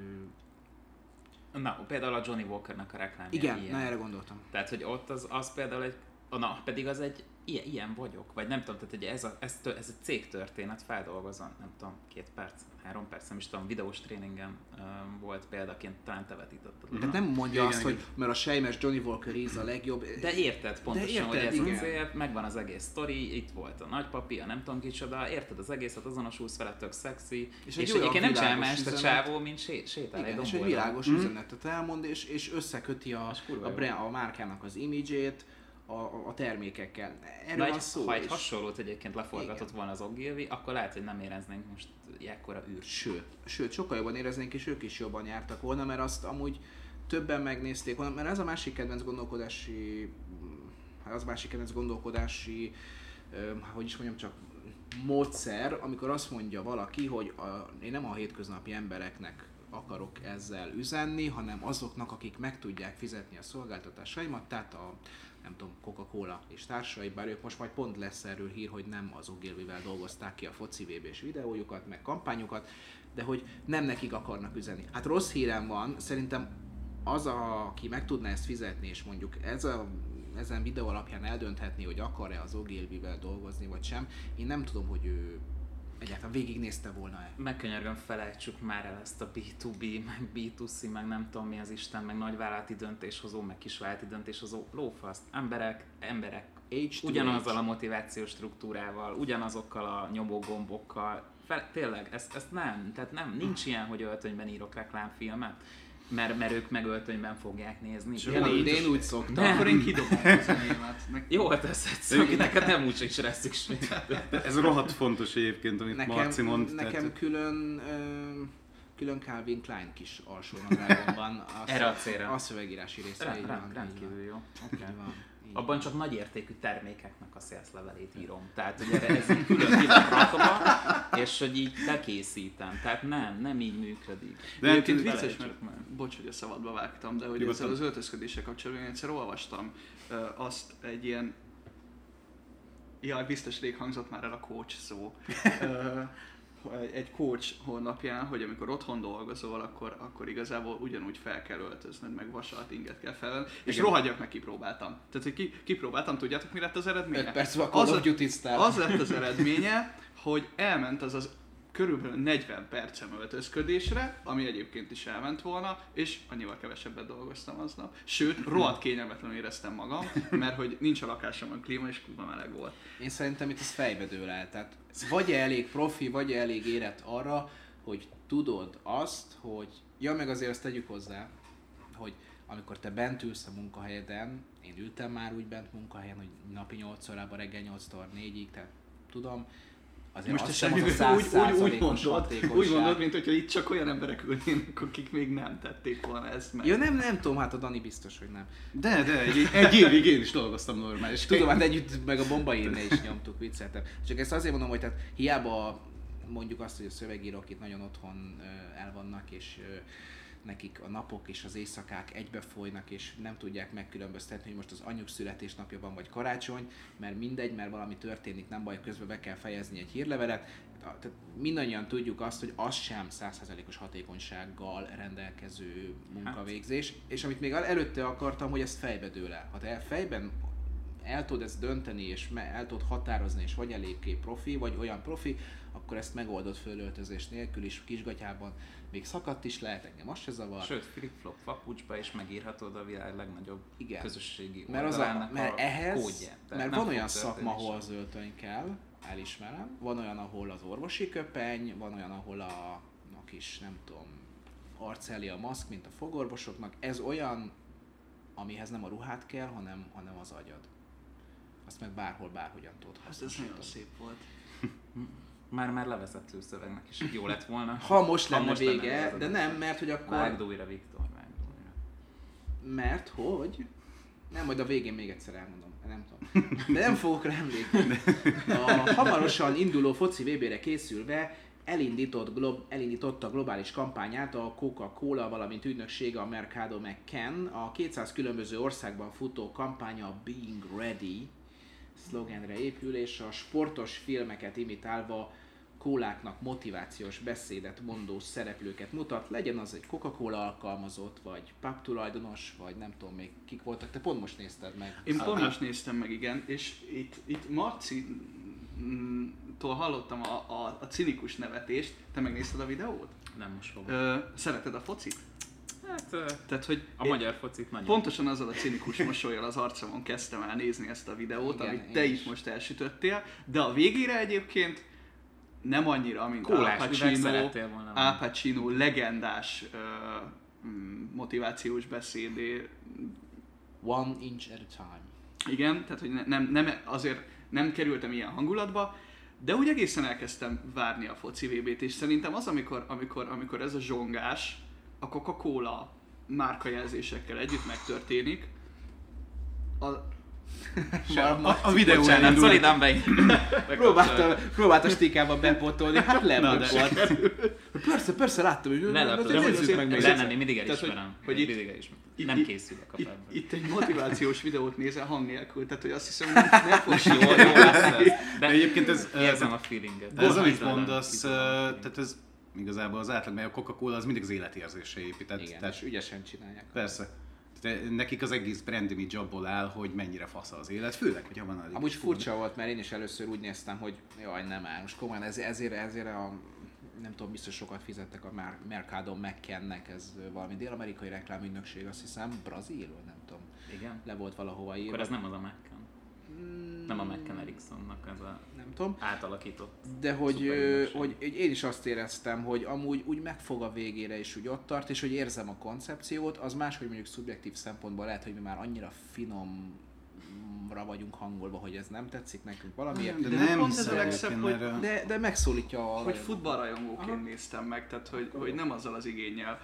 Na, például a Johnny Walkernek a reklámja igen, ilyen. na erre gondoltam. Tehát, hogy ott az, az például egy, na, pedig az egy ilyen, ilyen vagyok, vagy nem tudom, tehát hogy ez a, ez, ez a cég történet feldolgozva, nem tudom, két perc, három perc, nem is tudom, videós tréningen um, volt példaként, talán te vetítetted. le. Tehát nem mondja Igen, azt, igen. hogy mert a sejmes Johnny Walker íz a legjobb. De érted pontosan, érted, hogy ez igen. a cél, megvan az egész sztori, itt volt a nagypapi, a nem tudom kicsoda, érted az egészet, azonosulsz vele, tök szexi, És egy és egyébként nem csinál más a csávó, mint sé, sétál Igen, egy és egy világos mm. üzenetet elmond, és, és összeköti a, a, brand, a márkának az imidzsét a, a, termékekkel. Erről Na, van egy, szó. ha egy hasonlót egyébként leforgatott Igen. volna az Ogilvy, akkor lehet, hogy nem éreznénk most ekkora űrt. Sőt, sőt, sokkal jobban éreznénk, és ők is jobban jártak volna, mert azt amúgy többen megnézték volna, mert ez a másik kedvenc gondolkodási, hát az másik kedvenc gondolkodási, hogy is mondjam, csak módszer, amikor azt mondja valaki, hogy a, én nem a hétköznapi embereknek akarok ezzel üzenni, hanem azoknak, akik meg tudják fizetni a szolgáltatásaimat, tehát a nem tudom, Coca-Cola és társai, bár ők most majd pont lesz erről hír, hogy nem az Ogilvivel dolgozták ki a foci VB-s videójukat, meg kampányukat, de hogy nem nekik akarnak üzenni. Hát rossz hírem van, szerintem az, a, aki meg tudná ezt fizetni, és mondjuk ez a ezen videó alapján eldönthetné, hogy akar-e az Ogilvy-vel dolgozni, vagy sem. Én nem tudom, hogy ő egyáltalán végignézte volna-e. Megkönyörgöm, felejtsük már el ezt a B2B, meg B2C, meg nem tudom mi az Isten, meg nagyvállalati döntéshozó, meg kisvállalati döntéshozó, lófaszt, emberek, emberek, Age to ugyanazzal age. a motivációs struktúrával, ugyanazokkal a nyomógombokkal, fel, tényleg, ezt, ezt nem, tehát nem, nincs ilyen, hogy öltönyben írok reklámfilmet, mert, mert ők meg öltönyben fogják nézni. Én, Tényleg, én, én úgy szoktam. Nem. Akkor én kidobom az enyémet. Nek- Jó, hát ez egyszerűen, neked nem úgy is rá szükség. Ez rohadt fontos egyébként, amit Nekem, Marci mond. nekem tehát- külön, ö, külön Calvin Klein kis alsónadrágom van. A, Erre a célra. A szövegírási része. Így rendkívül jó. Okay. Így van, így Abban csak nagy értékű termékeknek a szélszlevelét írom. Tehát, hogy erre ez így külön ki van rakva, és hogy így bekészítem. Tehát nem, nem így működik. De Egyébként hát- vicces, mert bocs, hogy a szabadba vágtam, de hogy Nyugodtan. ezzel az öltözködéssel kapcsolatban én egyszer olvastam ö, azt egy ilyen Jaj, biztos rég hangzott már el a coach szó. Egy- coach honlapján, hogy amikor otthon dolgozol, akkor, akkor igazából ugyanúgy fel kell öltöznöd, meg vasalt inget kell felvenni, és Igen. rohadjak meg kipróbáltam. Tehát, hogy ki, kipróbáltam, tudjátok mi lett az eredménye? Öt perc van Call of a- Duty style. az lett az eredménye, hogy elment az az körülbelül 40 percem öltözködésre, ami egyébként is elment volna, és annyival kevesebbet dolgoztam aznap. Sőt, rohadt kényelmetlenül éreztem magam, mert hogy nincs a lakásomon klíma, és kurva meleg volt. Én szerintem itt ez fejbe dől el. Tehát vagy elég profi, vagy elég érett arra, hogy tudod azt, hogy... Ja, meg azért azt tegyük hozzá, hogy amikor te bent ülsz a munkahelyeden, én ültem már úgy bent munkahelyen, hogy napi 8 órában, reggel 8-tól 4-ig, tehát tudom, azért Most azt hiszem, az a úgy, 100 úgy, úgy, mondod, úgy mondod, mint hogyha itt csak olyan emberek ülnének, akik még nem tették volna ezt meg. Ja, nem, nem tudom, hát a Dani biztos, hogy nem. De, de, egy, egy évig én is dolgoztam normális. Tudom, hát együtt meg a bombaírne is nyomtuk, vicceltem. Csak ezt azért mondom, hogy tehát hiába mondjuk azt, hogy a szövegírók itt nagyon otthon el vannak, és nekik a napok és az éjszakák egybe folynak, és nem tudják megkülönböztetni, hogy most az anyjuk születésnapja van, vagy karácsony, mert mindegy, mert valami történik, nem baj, közben be kell fejezni egy hírlevelet. Tehát mindannyian tudjuk azt, hogy az sem 100%-os hatékonysággal rendelkező munkavégzés, és amit még el- előtte akartam, hogy ezt fejbe dől el. Ha te fejben el tudod ezt dönteni, és el tudod határozni, és vagy eléggé profi, vagy olyan profi, akkor ezt megoldod fölöltözés nélkül is, kisgatyában. Még szakadt is lehet, engem az se zavar. Sőt, flip-flop papucsba is megírhatod a világ legnagyobb Igen. közösségi mert, az a, mert ehhez, kódját. Mert van olyan szakma, ahol az öltöny kell, elismerem. Van olyan, ahol az orvosi köpeny, van olyan, ahol a, a kis, nem tudom, arceli a maszk, mint a fogorvosoknak. Ez olyan, amihez nem a ruhát kell, hanem, hanem az agyad. Azt meg bárhol, bárhogyan tudod Hát ez nagyon szép volt. Már, már levezető szövegnek is jó lett volna. Ha most lenne most vége, levezető. de nem, mert hogy akkor... Vágd újra, Viktor, vágd újra. Mert hogy? Nem, majd a végén még egyszer elmondom. Nem tudom. De nem fogok rá emlékezni. A hamarosan induló foci VB-re készülve elindított, glob, elindította a globális kampányát a Coca-Cola, valamint ügynöksége a Mercado McCann. A 200 különböző országban futó kampánya a Being Ready szlogenre épül, és a sportos filmeket imitálva kóláknak motivációs beszédet mondó szereplőket mutat, legyen az egy Coca-Cola alkalmazott, vagy pub tulajdonos, vagy nem tudom még kik voltak, te pont most nézted meg. Én pont most néztem meg, igen, és itt, itt Marci-tól hallottam a, a, a cinikus nevetést. Te megnézted a videót? Nem most fogom. Ö, szereted a focit? Hát Tehát, hogy a magyar focit nagyon. pontosan azzal a cinikus mosolyjal az arcomon kezdtem el nézni ezt a videót, Igen, amit te is. is most elsütöttél, de a végére egyébként nem annyira, mint Al Kólás üveg Pacino, Al. Pacino legendás mm, motivációs beszédé One inch at a time. Igen, tehát hogy ne- nem, nem, azért nem kerültem ilyen hangulatba, de úgy egészen elkezdtem várni a foci VB-t, és szerintem az, amikor, amikor, amikor ez a zsongás a Coca-Cola márkajelzésekkel együtt megtörténik, a, A, a videó Bocsánat, szolidan be. Próbálta, próbálta stikában bepotolni, hát de- volt. Persze, persze láttam, hogy nézzük meg, Nem, nem, én mindig Tehát, hogy- elismerem. hogy itt- mindig elismerem. itt- Nem készülök a itt, itt egy motivációs videót nézel hang nélkül, tehát hogy azt hiszem, nem, nem fogsz Jó, jó lesz ez. De egyébként ez, érzem a feelinget. ez, amit mondasz, tehát ez igazából az átlag, mert a Coca-Cola az mindig az életérzésre épített. Igen, tehát és ügyesen csinálják. Persze. De nekik az egész brand image abból áll, hogy mennyire fasz az élet, főleg, hogyha van elég Amúgy furcsa volt, mert én is először úgy néztem, hogy jaj, nem áll, most komolyan ez, ezért, ezért a nem tudom, biztos sokat fizettek a Mer- Mercado McKennek, ez valami dél-amerikai reklámügynökség, azt hiszem, brazil, vagy nem tudom, Igen. le volt valahova írva. Akkor ez nem az a McCann. Nem a McCann Ericssonnak ez a nem tudom. átalakított. De hogy, ügynökség. hogy én is azt éreztem, hogy amúgy úgy megfog a végére is úgy ott tart, és hogy érzem a koncepciót, az más, hogy mondjuk szubjektív szempontból lehet, hogy mi már annyira finomra vagyunk hangolva, hogy ez nem tetszik nekünk valamiért, De, De nem pont ez a legszebb, hogy- de, de megszólítja a hogy futballrajongóként Aha. néztem meg, tehát hogy, hogy nem azzal az igényel.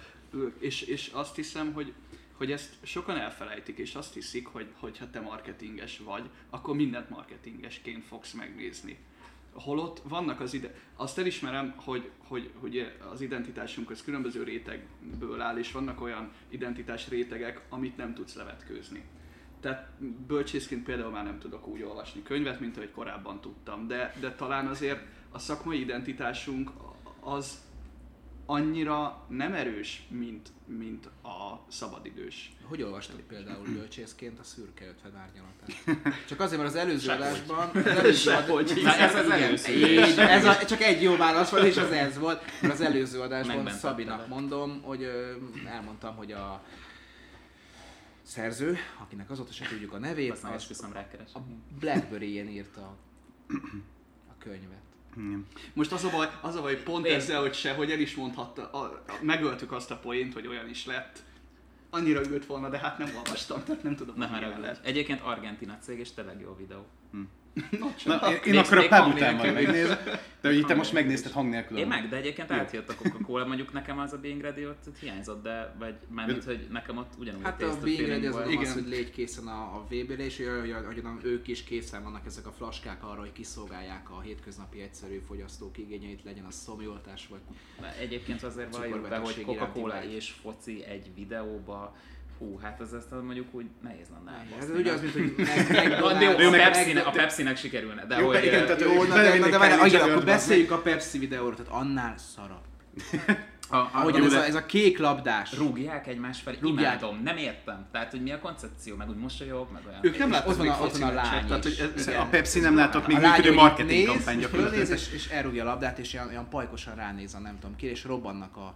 És, és azt hiszem, hogy, hogy ezt sokan elfelejtik, és azt hiszik, hogy hogyha te marketinges vagy, akkor mindent marketingesként fogsz megnézni. Holott vannak az ide... Azt elismerem, hogy, hogy, hogy az identitásunk az különböző rétegből áll, és vannak olyan identitás rétegek, amit nem tudsz levetkőzni. Tehát bölcsészként például már nem tudok úgy olvasni könyvet, mint ahogy korábban tudtam, de, de talán azért a szakmai identitásunk az annyira nem erős, mint, mint a szabadidős. Hogy olvastad például bölcsészként a szürke 50 árnyalatát? Csak azért, mert az előző Sehogy. adásban... Az előző Sehogy. Na, ez az igen, először. így, ez a, csak egy jó válasz volt, és az ez volt. Mert az előző adásban Megmentettelek. Szabinak mondom, hogy ö, elmondtam, hogy a szerző, akinek azóta se tudjuk a nevét, az esküszöm rákeresni. a Blackberry-én írta a könyvet. Igen. Most az a baj, az a baj pont Én- ezzel, hogy se, hogy el is mondhatta, a, a, megöltük azt a poént, hogy olyan is lett. Annyira ült volna, de hát nem olvastam, tehát nem tudom, Nem hogy lett. Egyébként Argentina cég, és tényleg jó videó. Na, én, én akkor a pub után majd megnézem, de hogy itt te most megnézted hang nélkül. Én meg, de egyébként átjött a Coca-Cola, mondjuk nekem az a Being Ready ott, ott hiányzott, de vagy mármint, hogy nekem ott ugyanúgy Hát a of Being Ready az, volt. az, Igen. hogy légy készen a, a VB-re, és hogy, hogy, hogy ők is készen vannak ezek a flaskák arra, hogy kiszolgálják a hétköznapi egyszerű fogyasztók igényeit, legyen az szomjoltás vagy De Egyébként azért valljuk be, hogy Coca-Cola és foci egy videóba, hú, hát ez ezt mondjuk úgy nehéz lenne Ez elbaszni, ugye az, mint hogy de a Pepsi-nek, a Pepsi-nek sikerülne, de Jó, hogy... igen, tehát- Jó, na, de, Belevinnék de várj, akkor Jenner-t, beszéljünk a Pepsi videóról, tehát annál szarabb. a, a, jó, ez de a, ez a kék labdás. Rúgják egymás felé, Rúgják. imádom, nem értem. Tehát, hogy mi a koncepció, meg úgy mosolyog, meg olyan. Ők nem láttak még a- ott van a lány tehát, hogy ez, Igen. A Pepsi nem látott még működő marketing néz, kampány gyakorlatilag. és, és elrúgja a labdát, és ilyen, olyan pajkosan ránéz a nem tudom ki, és robbannak a.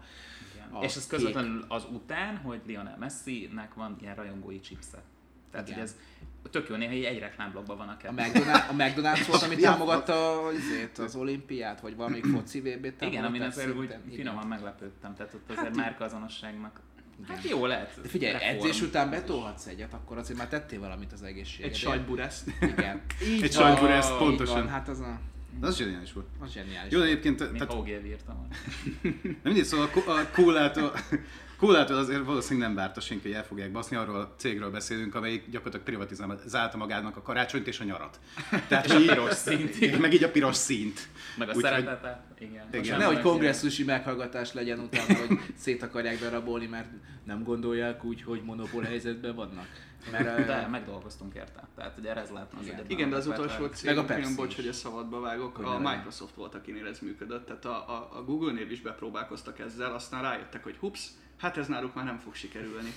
a És ez kék. közvetlenül az után, hogy Lionel Messi-nek van ilyen rajongói chipset. Tehát, Igen. hogy ez tök jó, néha így egy reklámblogban van a A kettő. McDonald's, a McDonald's volt, ami támogatta azért, az olimpiát, vagy valamelyik foci VB-t Igen, amin azért úgy finoman meglepődtem, tehát ott azért márkaazonosságnak. Hát jó lehet. De figyelj, reform. edzés után betolhatsz egyet, akkor azért már tettél valamit az egészségedért. egy sajtbureszt. Igen. Így Egy így pontosan. Van, hát az a, Az zseniális volt. az zseniális. Jó, de egyébként, Mint tehát Hogier írtam. Nem mindegy, szóval a a kólától, kólától azért valószínűleg nem várta senki, hogy el fogják baszni, arról a cégről beszélünk, amelyik gyakorlatilag privatizálta magának a karácsonyt és a nyarat. Tehát, És a piros szint. Meg így a piros színt. Meg a Úgyhogy- szeretetet. Igen. Igen. Most Nehogy nem kongresszusi meghallgatás legyen utána, hogy szét akarják darabolni, mert nem gondolják úgy, hogy monopól helyzetben vannak. Mert, De megdolgoztunk érte. Tehát ugye ez lehetne az Igen. egyetlen. Igen, de az utolsó Meg a cég, Pepsi olyan bocs, hogy a szabadba vágok, Hogy a Microsoft volt, akinél ez működött, tehát a, a, a Google-nél is bepróbálkoztak ezzel, aztán rájöttek, hogy hups, hát ez náluk már nem fog sikerülni.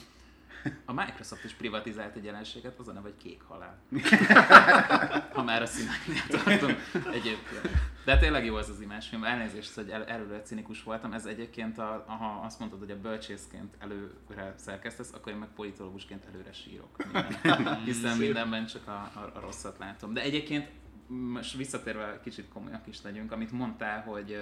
A Microsoft is privatizált egy jelenséget, az a neve, hogy kék halál. ha már a színeknél tartunk egyébként. De tényleg jó az az imásfilm. Elnézést, hogy el, előre cinikus voltam. Ez egyébként, a, ha azt mondtad, hogy a bölcsészként előre szerkesztesz, akkor én meg politológusként előre sírok. Minden. Hiszen mindenben csak a, a, a rosszat látom. De egyébként most visszatérve kicsit komolyak is legyünk, amit mondtál, hogy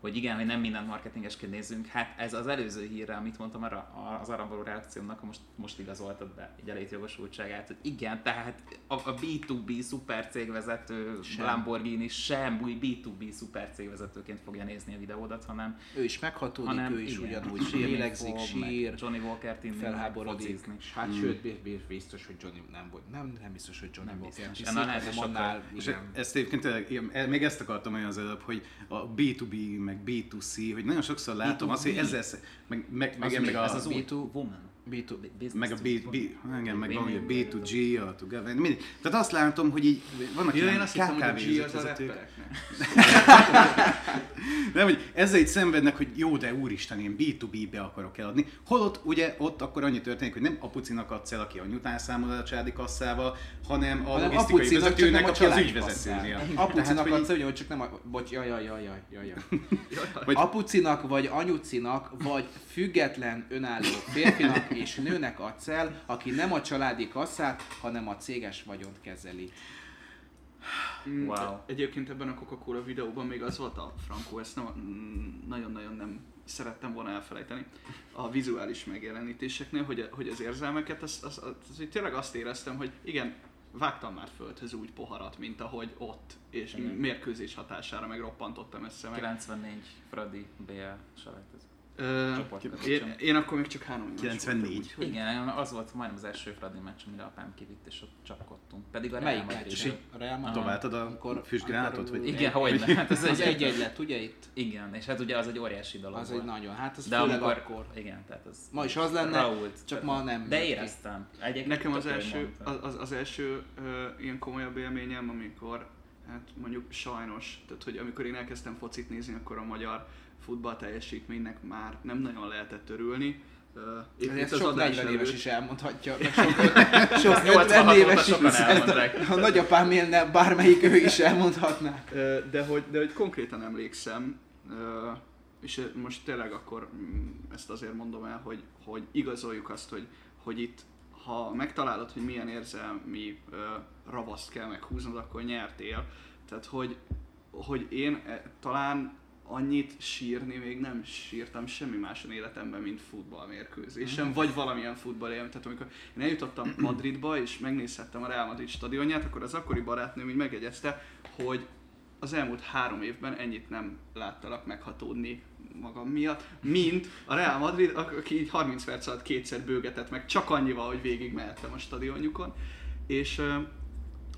hogy igen, hogy nem mindent marketingesként nézzünk, hát ez az előző hírre, amit mondtam arra, az arra való reakciómnak, most, most igazoltad be egy elét jogosultságát, hogy igen, tehát a, a B2B szupercégvezető Sem. Lamborghini sem új B2B szupercégvezetőként fogja nézni a videódat, hanem, ő is meghatódik, hanem ő is igen, ugyanúgy sírni lélegzik, fog, meg sír, Johnny meg felháborodik. Hát sőt, bi- bi- biztos, hogy Johnny nem volt. Nem, nem biztos, hogy Johnny Nem Walker biztos. Ennél hogy annál, És igen. ezt egyébként még ezt akartam olyan az előbb, hogy a B2B, meg B2C, hogy nagyon sokszor látom B2B. azt, hogy ezzel, meg, meg, meg, Az meg mi? a, Ez az új B2 Woman. B2, Business meg a to- B, B, igen, meg van, a Win-win. B2G, a Together, mindig. Tehát azt látom, hogy így vannak én ilyen KKV vezetők. Nem, hogy ezzel így szenvednek, hogy jó, de úristen, én B2B-be akarok eladni. Holott ugye ott akkor annyi történik, hogy nem apucinak adsz el, aki a nyután számol a családi kasszával, hanem a hanem logisztikai vezetőnek, aki az ügyvezetőnél. Apucinak adsz, hogy hogy csak nem a... Bocs, jaj, jaj, jaj, jaj, jaj, Apucinak, vagy anyucinak, vagy független önálló férfinak és nőnek adsz el, aki nem a családi kasszát, hanem a céges vagyont kezeli. Mm, Wow. Egyébként ebben a Coca-Cola videóban még az volt a Frankó, ezt nem, nagyon-nagyon nem szerettem volna elfelejteni a vizuális megjelenítéseknél, hogy, hogy az érzelmeket, az, az, az, az, hogy tényleg azt éreztem, hogy igen, vágtam már földhöz úgy poharat, mint ahogy ott, és Igen. mérkőzés hatására meg roppantottam össze meg. 94 Fradi BL selejtező. Csoportkötősen. én, én, akkor még csak három éves 94. voltam, úgyhogy- Igen, az volt majdnem az első Fradi meccs, amire apám kivitt, és ott csapkodtunk. Pedig a Real Melyik Madrid- Real Madrid? Dobáltad a füstgránátot? Vagy Igen, hogy hát ez Az egy, egy-egy lett, ugye itt? Igen, és hát ugye az egy óriási dolog Az volt. egy nagyon, hát az De főleg amikor, akkor. igen, tehát az Ma is az lenne, Raúlt, csak ma nem De éreztem. Egyébként Nekem az első, az, az, első ilyen komolyabb élményem, amikor hát mondjuk sajnos, tehát hogy amikor én elkezdtem focit nézni, akkor a magyar futball teljesítménynek már nem nagyon lehetett örülni. Épp itt Ez sok 40 éves előtt- is elmondhatja, meg sok, sok 86 50 óta éves is. sokan elmondták. A nagyapám élne, bármelyik ő is elmondhatná. De hogy, de hogy konkrétan emlékszem, és most tényleg akkor mm, ezt azért mondom el, hogy, hogy igazoljuk azt, hogy, hogy itt ha megtalálod, hogy milyen érzelmi ö, ravaszt kell meghúznod, akkor nyertél. Tehát, hogy, hogy én e, talán annyit sírni még nem sírtam semmi máson életemben, mint futballmérkőzésen, vagy valamilyen futballélmény. Tehát amikor én eljutottam Madridba, és megnézhettem a Real Madrid stadionját, akkor az akkori barátnőm így megjegyezte, hogy az elmúlt három évben ennyit nem láttalak meghatódni magam miatt, mint a Real Madrid, ak- aki így 30 perc alatt kétszer bőgetett meg, csak annyival, hogy végig mehettem a stadionjukon. És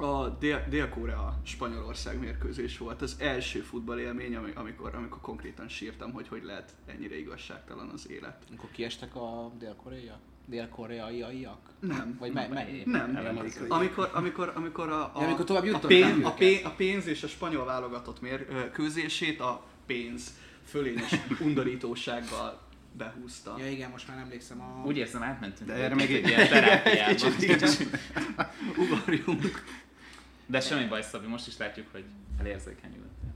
a Dél- Dél-Korea Spanyolország mérkőzés volt az első futballélmény, ami- amikor, amikor konkrétan sírtam, hogy hogy lehet ennyire igazságtalan az élet. Akkor kiestek a dél-korea? Dél-koreaiak? Nem. Vagy mely, mely? Nem. Amikor, amikor, amikor a, a, Ja, amikor tovább a, pénz, a, pénz, a pénz és a spanyol válogatott mérkőzését a pénz fölényes undorítósággal behúzta. Ja igen, most már emlékszem a... Úgy érzem, átmentünk De erre még egy egy- ilyen terápiába. Ugorjunk. De semmi baj, Szabi, most is látjuk, hogy elérzékenyültél.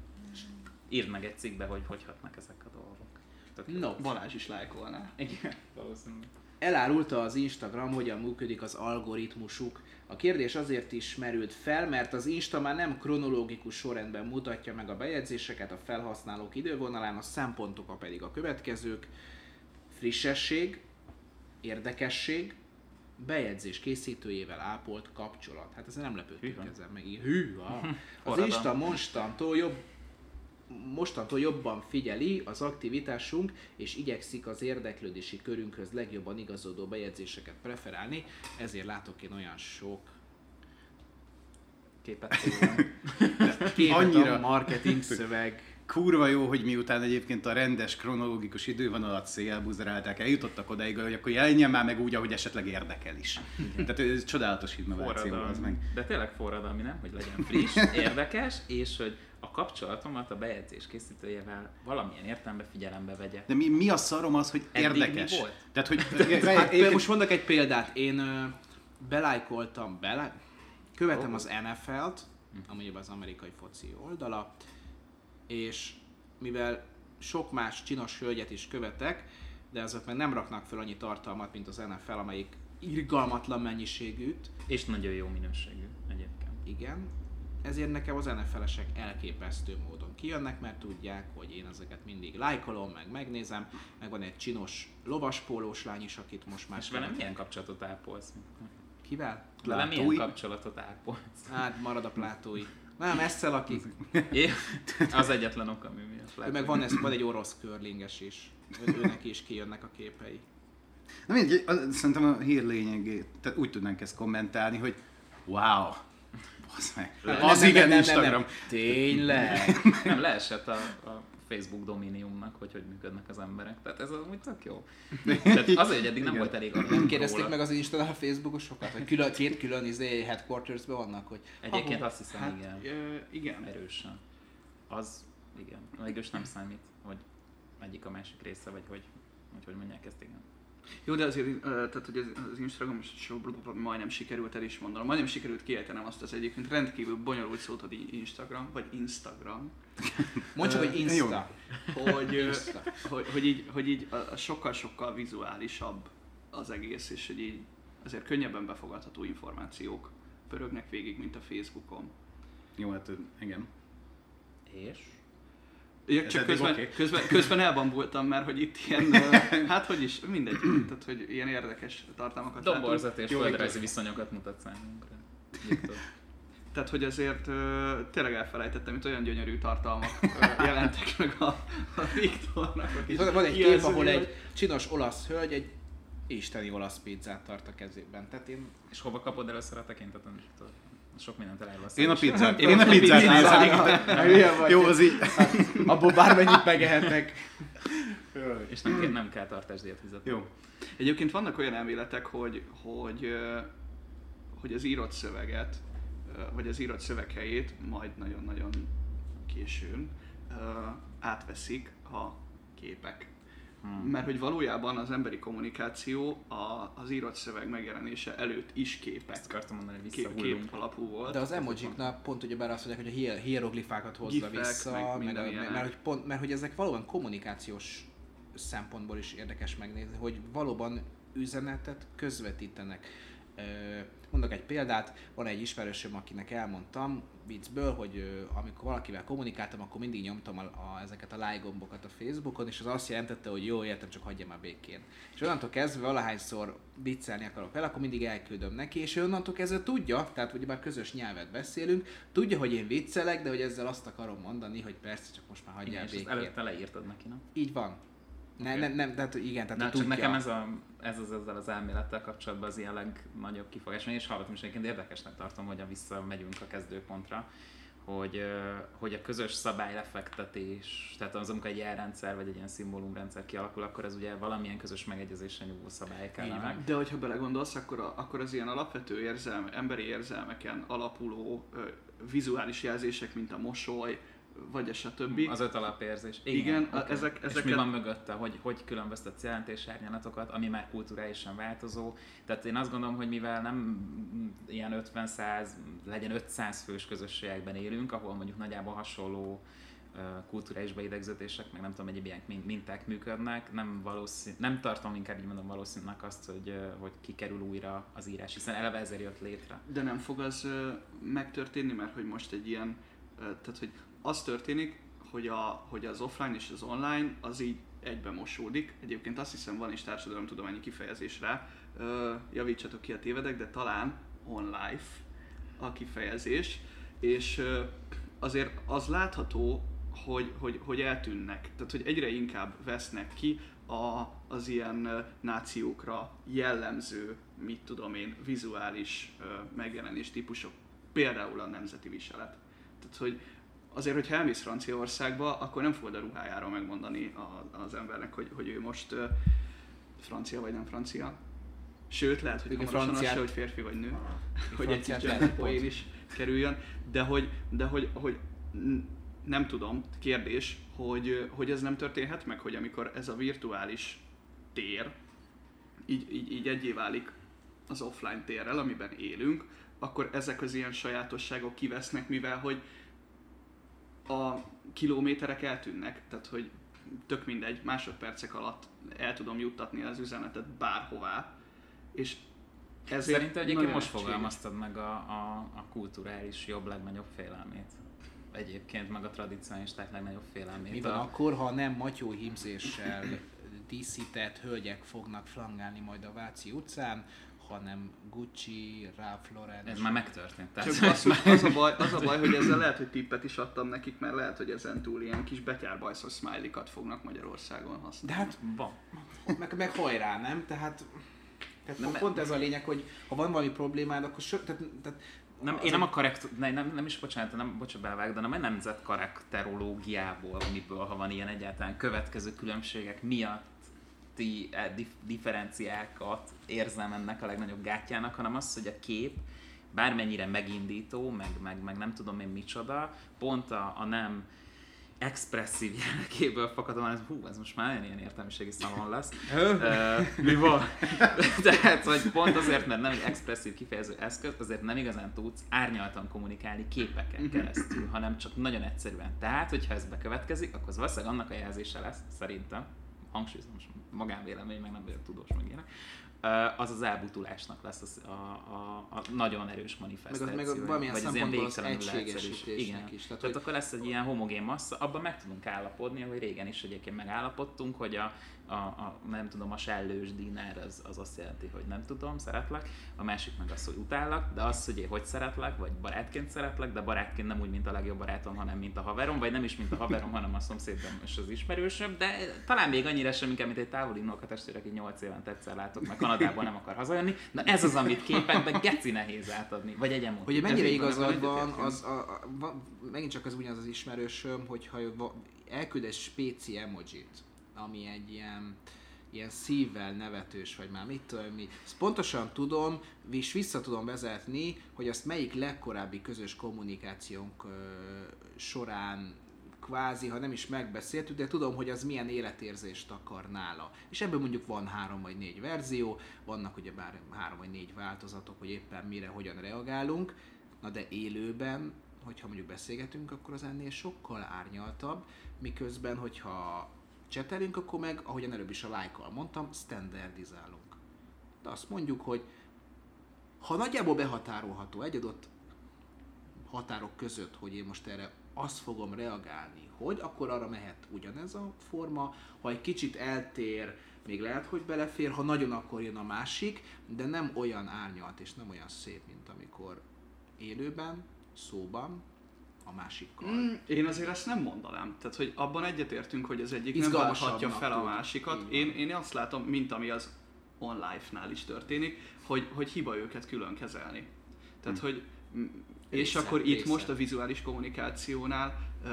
Írd meg egy cikkbe, hogy hogy hatnak ezek a dolgok. Tök. No. Balázs is lájkolná. Igen, valószínűleg. Elárulta az Instagram, hogyan működik az algoritmusuk. A kérdés azért is merült fel, mert az Insta már nem kronológikus sorrendben mutatja meg a bejegyzéseket a felhasználók idővonalán, a szempontok pedig a következők. Frissesség, érdekesség, bejegyzés készítőjével ápolt kapcsolat. Hát ezen nem lepődtünk Hűha. ezen meg. Hűha! Az. Insta mostantól jobb mostantól jobban figyeli az aktivitásunk, és igyekszik az érdeklődési körünkhöz legjobban igazodó bejegyzéseket preferálni, ezért látok én olyan sok Képet képet Annyira. a marketing szöveg. Kurva jó, hogy miután egyébként a rendes, kronológikus idővonalat szélbuzerálták, eljutottak odáig, hogy akkor jelenjen már meg úgy, ahogy esetleg érdekel is. Tehát ez csodálatos innováció az meg. De tényleg forradalmi, nem? Hogy legyen friss, érdekes, és hogy a kapcsolatomat a bejegyzés készítőjével valamilyen értelemben figyelembe vegye. De mi, mi a szarom az, hogy Eddig mi érdekes? volt? Tehát, hogy Hát egyébként- most mondok egy példát, én ö, belájkoltam, bele, követem Ó. az NFL-t, ami az amerikai foci oldala, és mivel sok más csinos hölgyet is követek, de azok meg nem raknak fel annyi tartalmat, mint az NFL, amelyik irgalmatlan mennyiségűt, És nagyon jó minőségű egyébként. igen, ezért nekem az NFL-esek elképesztő módon kijönnek, mert tudják, hogy én ezeket mindig lájkolom, meg megnézem, meg van egy csinos lovaspólós lány is, akit most már És velem milyen kapcsolatot ápolsz? Kivel? Velem milyen Plátói? kapcsolatot ápolsz? Hát marad a plátói. Nem, Esszel lakik. É, az egyetlen ok, ami miatt Ő lehet. meg van, ez, van egy orosz curlinges is. Ő, őnek is kijönnek a képei. Na mindegy, az- szerintem a hír lényegét, tehát úgy tudnánk ezt kommentálni, hogy wow, Basz meg. Az nem, igen nem, nem, Instagram. Nem, nem. Tényleg? Nem, leesett a, a Facebook dominiumnak, hogy hogy működnek az emberek. Tehát ez amúgy tök jó. Tehát azért, hogy eddig nem volt elég Nem kérdezték róla. meg az Instán a Facebookosokat, hogy külön, két külön izé headquartersben vannak, hogy Egyébként ahol- azt hiszem, Hát, igen. ö, igen. Erősen. Az, igen. Végülis nem számít, hogy egyik a másik része, vagy hogy, hogy, hogy mondják ezt, igen. Jó, de azért, tehát hogy az, az Instagram show majdnem sikerült el is mondanom. Majdnem sikerült kiejtenem azt az egyébként rendkívül bonyolult szót, hogy Instagram, vagy Instagram. Mondd csak, hogy Insta. Hogy, Insta. hogy, hogy így, hogy így sokkal-sokkal vizuálisabb az egész, és hogy így azért könnyebben befogadható információk pörögnek végig, mint a Facebookon. Jó, hát igen. És? Ja, Ez csak közben, oké. közben, közben elbambultam, mert hogy itt ilyen, hát hogy is, mindegy, tehát hogy ilyen érdekes tartalmakat látunk. Domborzat és Jó, földrajzi viszonyokat mutat számunkra. Tehát, hogy azért ö, tényleg elfelejtettem, hogy olyan gyönyörű tartalmak ö, jelentek meg a, a Viktornak. a Van, van egy kép, ahol egy csinos olasz hölgy egy isteni olasz pizzát tart a kezében. Tehát én És hova kapod először a tekintetet? Sok mindent elárulsz. Én a pizzát, Én én a pizzát nézem. Jó, az így. abból bármennyit megehetnek. És nem, kell, nem kell tartásdíjat fizetni. Jó. Egyébként vannak olyan elméletek, hogy, hogy, hogy az írott szöveget, vagy az írott szöveg helyét majd nagyon-nagyon későn átveszik a képek. Hmm. Mert hogy valójában az emberi kommunikáció a, az írott szöveg megjelenése előtt is képek. Ezt akartam mondani, hogy Kép, kép alapú volt. De az emojiknál pont ugye bár azt mondják, hogy a hier- hieroglifákat hozza Gifek, vissza, meg meg, a, mert, hogy pont, mert hogy ezek valóban kommunikációs szempontból is érdekes megnézni, hogy valóban üzenetet közvetítenek. Mondok egy példát, van egy ismerősöm, akinek elmondtam viccből, hogy amikor valakivel kommunikáltam, akkor mindig nyomtam a, a, ezeket a like gombokat a Facebookon, és az azt jelentette, hogy jó, értem, csak hagyja már békén. És onnantól kezdve valahányszor viccelni akarok vele, akkor mindig elküldöm neki, és ő onnantól kezdve tudja, tehát hogy már közös nyelvet beszélünk, tudja, hogy én viccelek, de hogy ezzel azt akarom mondani, hogy persze, csak most már Igen, hagyjál és ezt békén. előtte leírtad neki, nem? Így van. Ne, Oké. nem, nem, tehát igen, tehát Na, tudja. nekem ez, a, ez az ezzel az elmélettel kapcsolatban az ilyen legnagyobb kifogás, és hallottam is egyébként érdekesnek tartom, hogy visszamegyünk a kezdőpontra, hogy, hogy a közös szabálylefektetés, tehát az, amikor egy jelrendszer vagy egy ilyen szimbólumrendszer kialakul, akkor ez ugye valamilyen közös megegyezésen nyugvó szabály kellene. van. De hogyha belegondolsz, akkor, a, akkor az ilyen alapvető érzelme, emberi érzelmeken alapuló ö, vizuális jelzések, mint a mosoly, vagy a stb. Az öt alapérzés. Igen, a- oké. ezek- És mi van mögötte, hogy hogy különböztetsz jelentésárnyalatokat, ami már kulturálisan változó. Tehát én azt gondolom, hogy mivel nem ilyen 50-100, legyen 500 fős közösségekben élünk, ahol mondjuk nagyjából hasonló kulturális beidegződések, meg nem tudom, egyéb ilyen min- minták működnek, nem valószínű, nem tartom inkább így mondom valószínűnek azt, hogy, hogy kikerül újra az írás, hiszen eleve ezért jött létre. De nem fog az megtörténni, mert hogy most egy ilyen, tehát hogy az történik, hogy, a, hogy az offline és az online az így egybe mosódik. Egyébként azt hiszem van is társadalomtudományi kifejezés rá, javítsatok ki a tévedek, de talán on life a kifejezés, és azért az látható, hogy, hogy, hogy eltűnnek, tehát hogy egyre inkább vesznek ki a, az ilyen nációkra jellemző, mit tudom én, vizuális megjelenés típusok, például a nemzeti viselet. Tehát, hogy azért, hogyha elmész Franciaországba, akkor nem fogod a ruhájáról megmondani a, az embernek, hogy, hogy ő most ö, francia vagy nem francia. Sőt, lehet, hogy hamarosan az franciát- se, hogy férfi vagy nő, hogy egy kis poén is kerüljön, de hogy, de hogy, hogy nem tudom, kérdés, hogy, hogy ez nem történhet meg, hogy amikor ez a virtuális tér így, így, így egyé válik az offline térrel, amiben élünk, akkor ezek az ilyen sajátosságok kivesznek, mivel hogy a kilométerek eltűnnek, tehát hogy tök mindegy, másodpercek alatt el tudom juttatni az üzenetet bárhová, és ezért Szerintem egyébként most fogalmaztad meg a, a, a kulturális jobb legnagyobb félelmét. Egyébként meg a tradicionalisták legnagyobb félelmét. Mi van a, akkor, ha nem matyó hímzéssel díszített hölgyek fognak flangálni majd a Váci utcán, hanem Gucci, Ralph Lauren. ez már megtörtént. Tehát, Csak basszus, az a, baj, az a baj, hogy ezzel lehet, hogy tippet is adtam nekik, mert lehet, hogy ezen túl ilyen kis betyárbajszos smiley-kat fognak Magyarországon használni. De hát van. meg, meg hajrá, nem? Tehát, tehát Nem, pont ez a lényeg, hogy ha van valami problémád, akkor so, tehát, tehát nem, én nem a karekt, nem, nem, nem is bocsánat, nem, bocsánat, belevág, de nem a nemzet karakterológiából, amiből, ha van ilyen egyáltalán következő különbségek miatti eh, dif, differenciákat érzem ennek a legnagyobb gátjának, hanem az, hogy a kép bármennyire megindító, meg, meg, meg nem tudom én micsoda, pont a, a nem expresszív jellegéből fakadóan, ez, hú, ez most már nagyon ilyen értelmiségi szalon lesz. Mi van? Tehát, hogy pont azért, mert nem egy expresszív kifejező eszköz, azért nem igazán tudsz árnyaltan kommunikálni képeken keresztül, hanem csak nagyon egyszerűen. Tehát, hogyha ez bekövetkezik, akkor az valószínűleg annak a jelzése lesz, szerintem, hangsúlyozom, most magánvélemény, meg nem vagyok tudós, meg ilyenek, az az elbutulásnak lesz az, a, a, a, nagyon erős Meg, manifestáció. az, meg a, valamilyen vagy az ilyen végtelenül egyszerűs. is. Tehát, Tehát hogy akkor lesz egy ilyen homogén massza, abban meg tudunk állapodni, ahogy régen is egyébként megállapodtunk, hogy a, a, a nem tudom, a sellős dinár az, az azt jelenti, hogy nem tudom, szeretlek, a másik meg az, hogy utállak, de az, hogy én hogy szeretlek, vagy barátként szeretlek, de barátként nem úgy, mint a legjobb barátom, hanem mint a haverom, vagy nem is mint a haverom, hanem a szomszédom és az ismerősöm, de talán még annyira sem inkább, mint egy távoli unokatestvére, aki 8 évente egyszer látok, meg Kanadából nem akar hazajönni. Na ez az, amit képekben geci nehéz átadni, vagy egy emóti. Hogy mennyire igazad van, az a, a, va, megint csak az ugyanaz az ismerősöm, hogyha elküld egy spéci emojit, ami egy ilyen, ilyen szívvel nevetős, vagy már mit tudom mi. Ezt pontosan tudom, és vissza tudom vezetni, hogy azt melyik legkorábbi közös kommunikációnk ö, során kvázi, ha nem is megbeszéltük, de tudom, hogy az milyen életérzést akar nála. És ebből mondjuk van három vagy négy verzió, vannak ugye bár három vagy négy változatok, hogy éppen mire, hogyan reagálunk, na de élőben, hogyha mondjuk beszélgetünk, akkor az ennél sokkal árnyaltabb, miközben, hogyha csetelünk, akkor meg, ahogyan előbb is a like mondtam, standardizálunk. De azt mondjuk, hogy ha nagyjából behatárolható egy adott határok között, hogy én most erre azt fogom reagálni, hogy akkor arra mehet ugyanez a forma, ha egy kicsit eltér, még lehet, hogy belefér, ha nagyon akkor jön a másik, de nem olyan árnyalt és nem olyan szép, mint amikor élőben, szóban, a másikkal. Mm, én azért ezt nem mondanám. Tehát, hogy abban egyetértünk, hogy az egyik nem válthatja fel a másikat. Én, én azt látom, mint ami az on life-nál is történik, hogy, hogy hiba őket külön kezelni. Tehát, hogy mm, és Része, akkor itt része. most a vizuális kommunikációnál uh,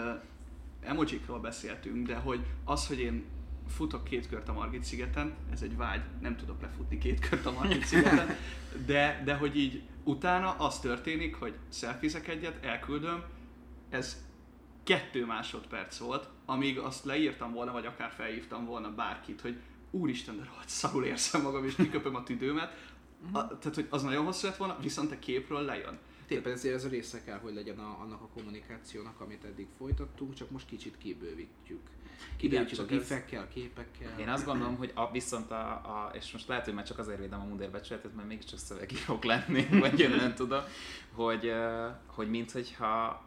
emojikról beszéltünk, de hogy az, hogy én futok két kört a Margit szigeten, ez egy vágy, nem tudok lefutni két kört a Margit szigeten, de, de hogy így utána az történik, hogy szelfizek egyet, elküldöm, ez kettő másodperc volt, amíg azt leírtam volna, vagy akár felhívtam volna bárkit, hogy úristen, de rohadt szarul érzem magam, és kiköpöm a tüdőmet. A, tehát, hogy az nagyon hosszú lett volna, viszont a képről lejön. Éppen ezért ez a része kell, hogy legyen a, annak a kommunikációnak, amit eddig folytattunk, csak most kicsit kibővítjük. Kibővítjük a ez- gifekkel, a képekkel. Én azt gondolom, hogy a, viszont a, a, és most lehet, hogy már csak azért védem a mundérbecsületet, mert mégiscsak szövegírók lenni, vagy én nem tudom, hogy, hogy minthogyha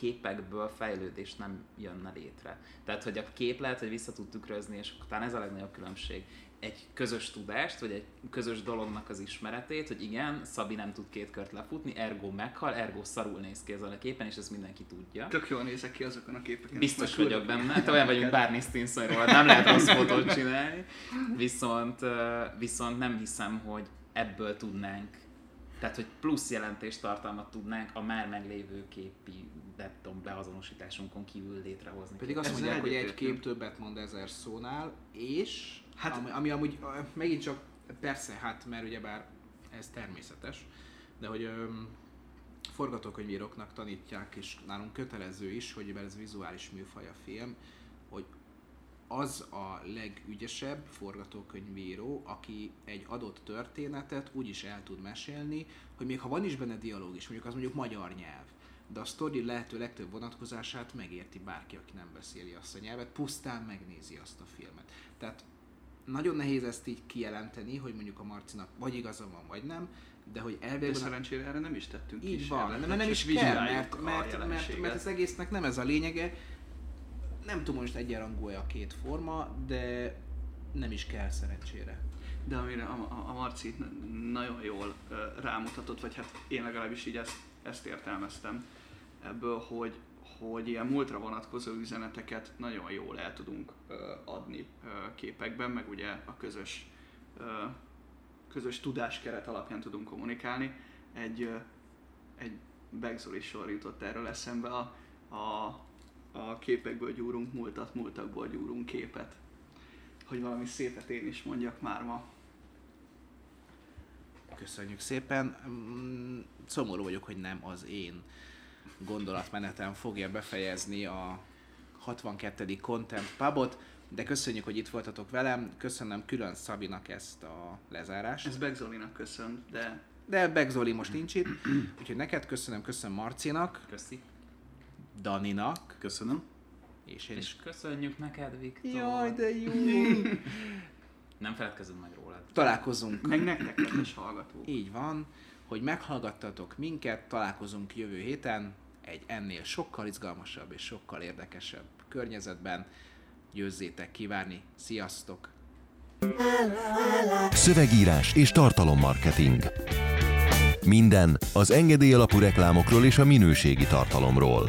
képekből fejlődés nem jönne létre. Tehát, hogy a kép lehet, hogy vissza tud tükrözni, és talán ez a legnagyobb különbség. Egy közös tudást, vagy egy közös dolognak az ismeretét, hogy igen, Szabi nem tud két kört lefutni, ergo meghal, ergo szarul néz ki ezen a képen, és ezt mindenki tudja. Tök jól nézek ki azokon a képeken. Biztos vagyok benne. Te olyan vagyunk Barney Stinsonról, nem lehet rossz fotót csinálni. Viszont, viszont nem hiszem, hogy ebből tudnánk, tehát hogy plusz jelentéstartalmat tudnánk a már meglévő képi nem tudom, beazonosításunkon kívül létrehozni. Pedig azt mondják, hogy egy kép többet mond ezer szónál, és Hát- ami, ami amúgy megint csak, persze, hát mert ugyebár ez természetes, de hogy öm, forgatókönyvíróknak tanítják, és nálunk kötelező is, hogy ez vizuális műfaj a film, az a legügyesebb forgatókönyvíró, aki egy adott történetet úgy is el tud mesélni, hogy még ha van is benne dialógus, mondjuk az mondjuk magyar nyelv, de a sztori lehető legtöbb vonatkozását megérti bárki, aki nem beszéli azt a nyelvet, pusztán megnézi azt a filmet. Tehát nagyon nehéz ezt így kijelenteni, hogy mondjuk a Marcinak vagy igaza van, vagy nem, de hogy De elvégül... szerencsére erre nem is tettünk Így van, kísérletet, nem, is kell, mert, mert, mert, mert az egésznek nem ez a lényege. Nem tudom, most egyenrangú a két forma, de nem is kell szerencsére. De amire a, a, a Marci nagyon jól rámutatott, vagy hát én legalábbis így ezt, ezt értelmeztem ebből, hogy, hogy ilyen múltra vonatkozó üzeneteket nagyon jól el tudunk adni képekben, meg ugye a közös, közös tudáskeret alapján tudunk kommunikálni. Egy, egy Begzoli sor jutott erről eszembe, a, a, a képekből gyúrunk múltat, múltakból gyúrunk képet. Hogy valami szépet én is mondjak már ma. Köszönjük szépen. Mm, Szomorú vagyok, hogy nem az én gondolatmenetem fogja befejezni a 62. Content Pubot, de köszönjük, hogy itt voltatok velem. Köszönöm külön Szabinak ezt a lezárást. Ez Begzolinak köszön, de De Beg Zoli most nincs itt, úgyhogy neked köszönöm, köszönöm Marcinak, Köszi. Daninak, Köszönöm. és én És köszönjük neked, Viktor. Jaj, de jó! Nem feledkezünk meg rólad. Találkozunk. meg nektek, kedves hallgatók. Így van, hogy meghallgattatok minket, találkozunk jövő héten egy ennél sokkal izgalmasabb és sokkal érdekesebb környezetben. Győzzétek kivárni. Sziasztok! Szövegírás és tartalommarketing. Minden az engedély alapú reklámokról és a minőségi tartalomról.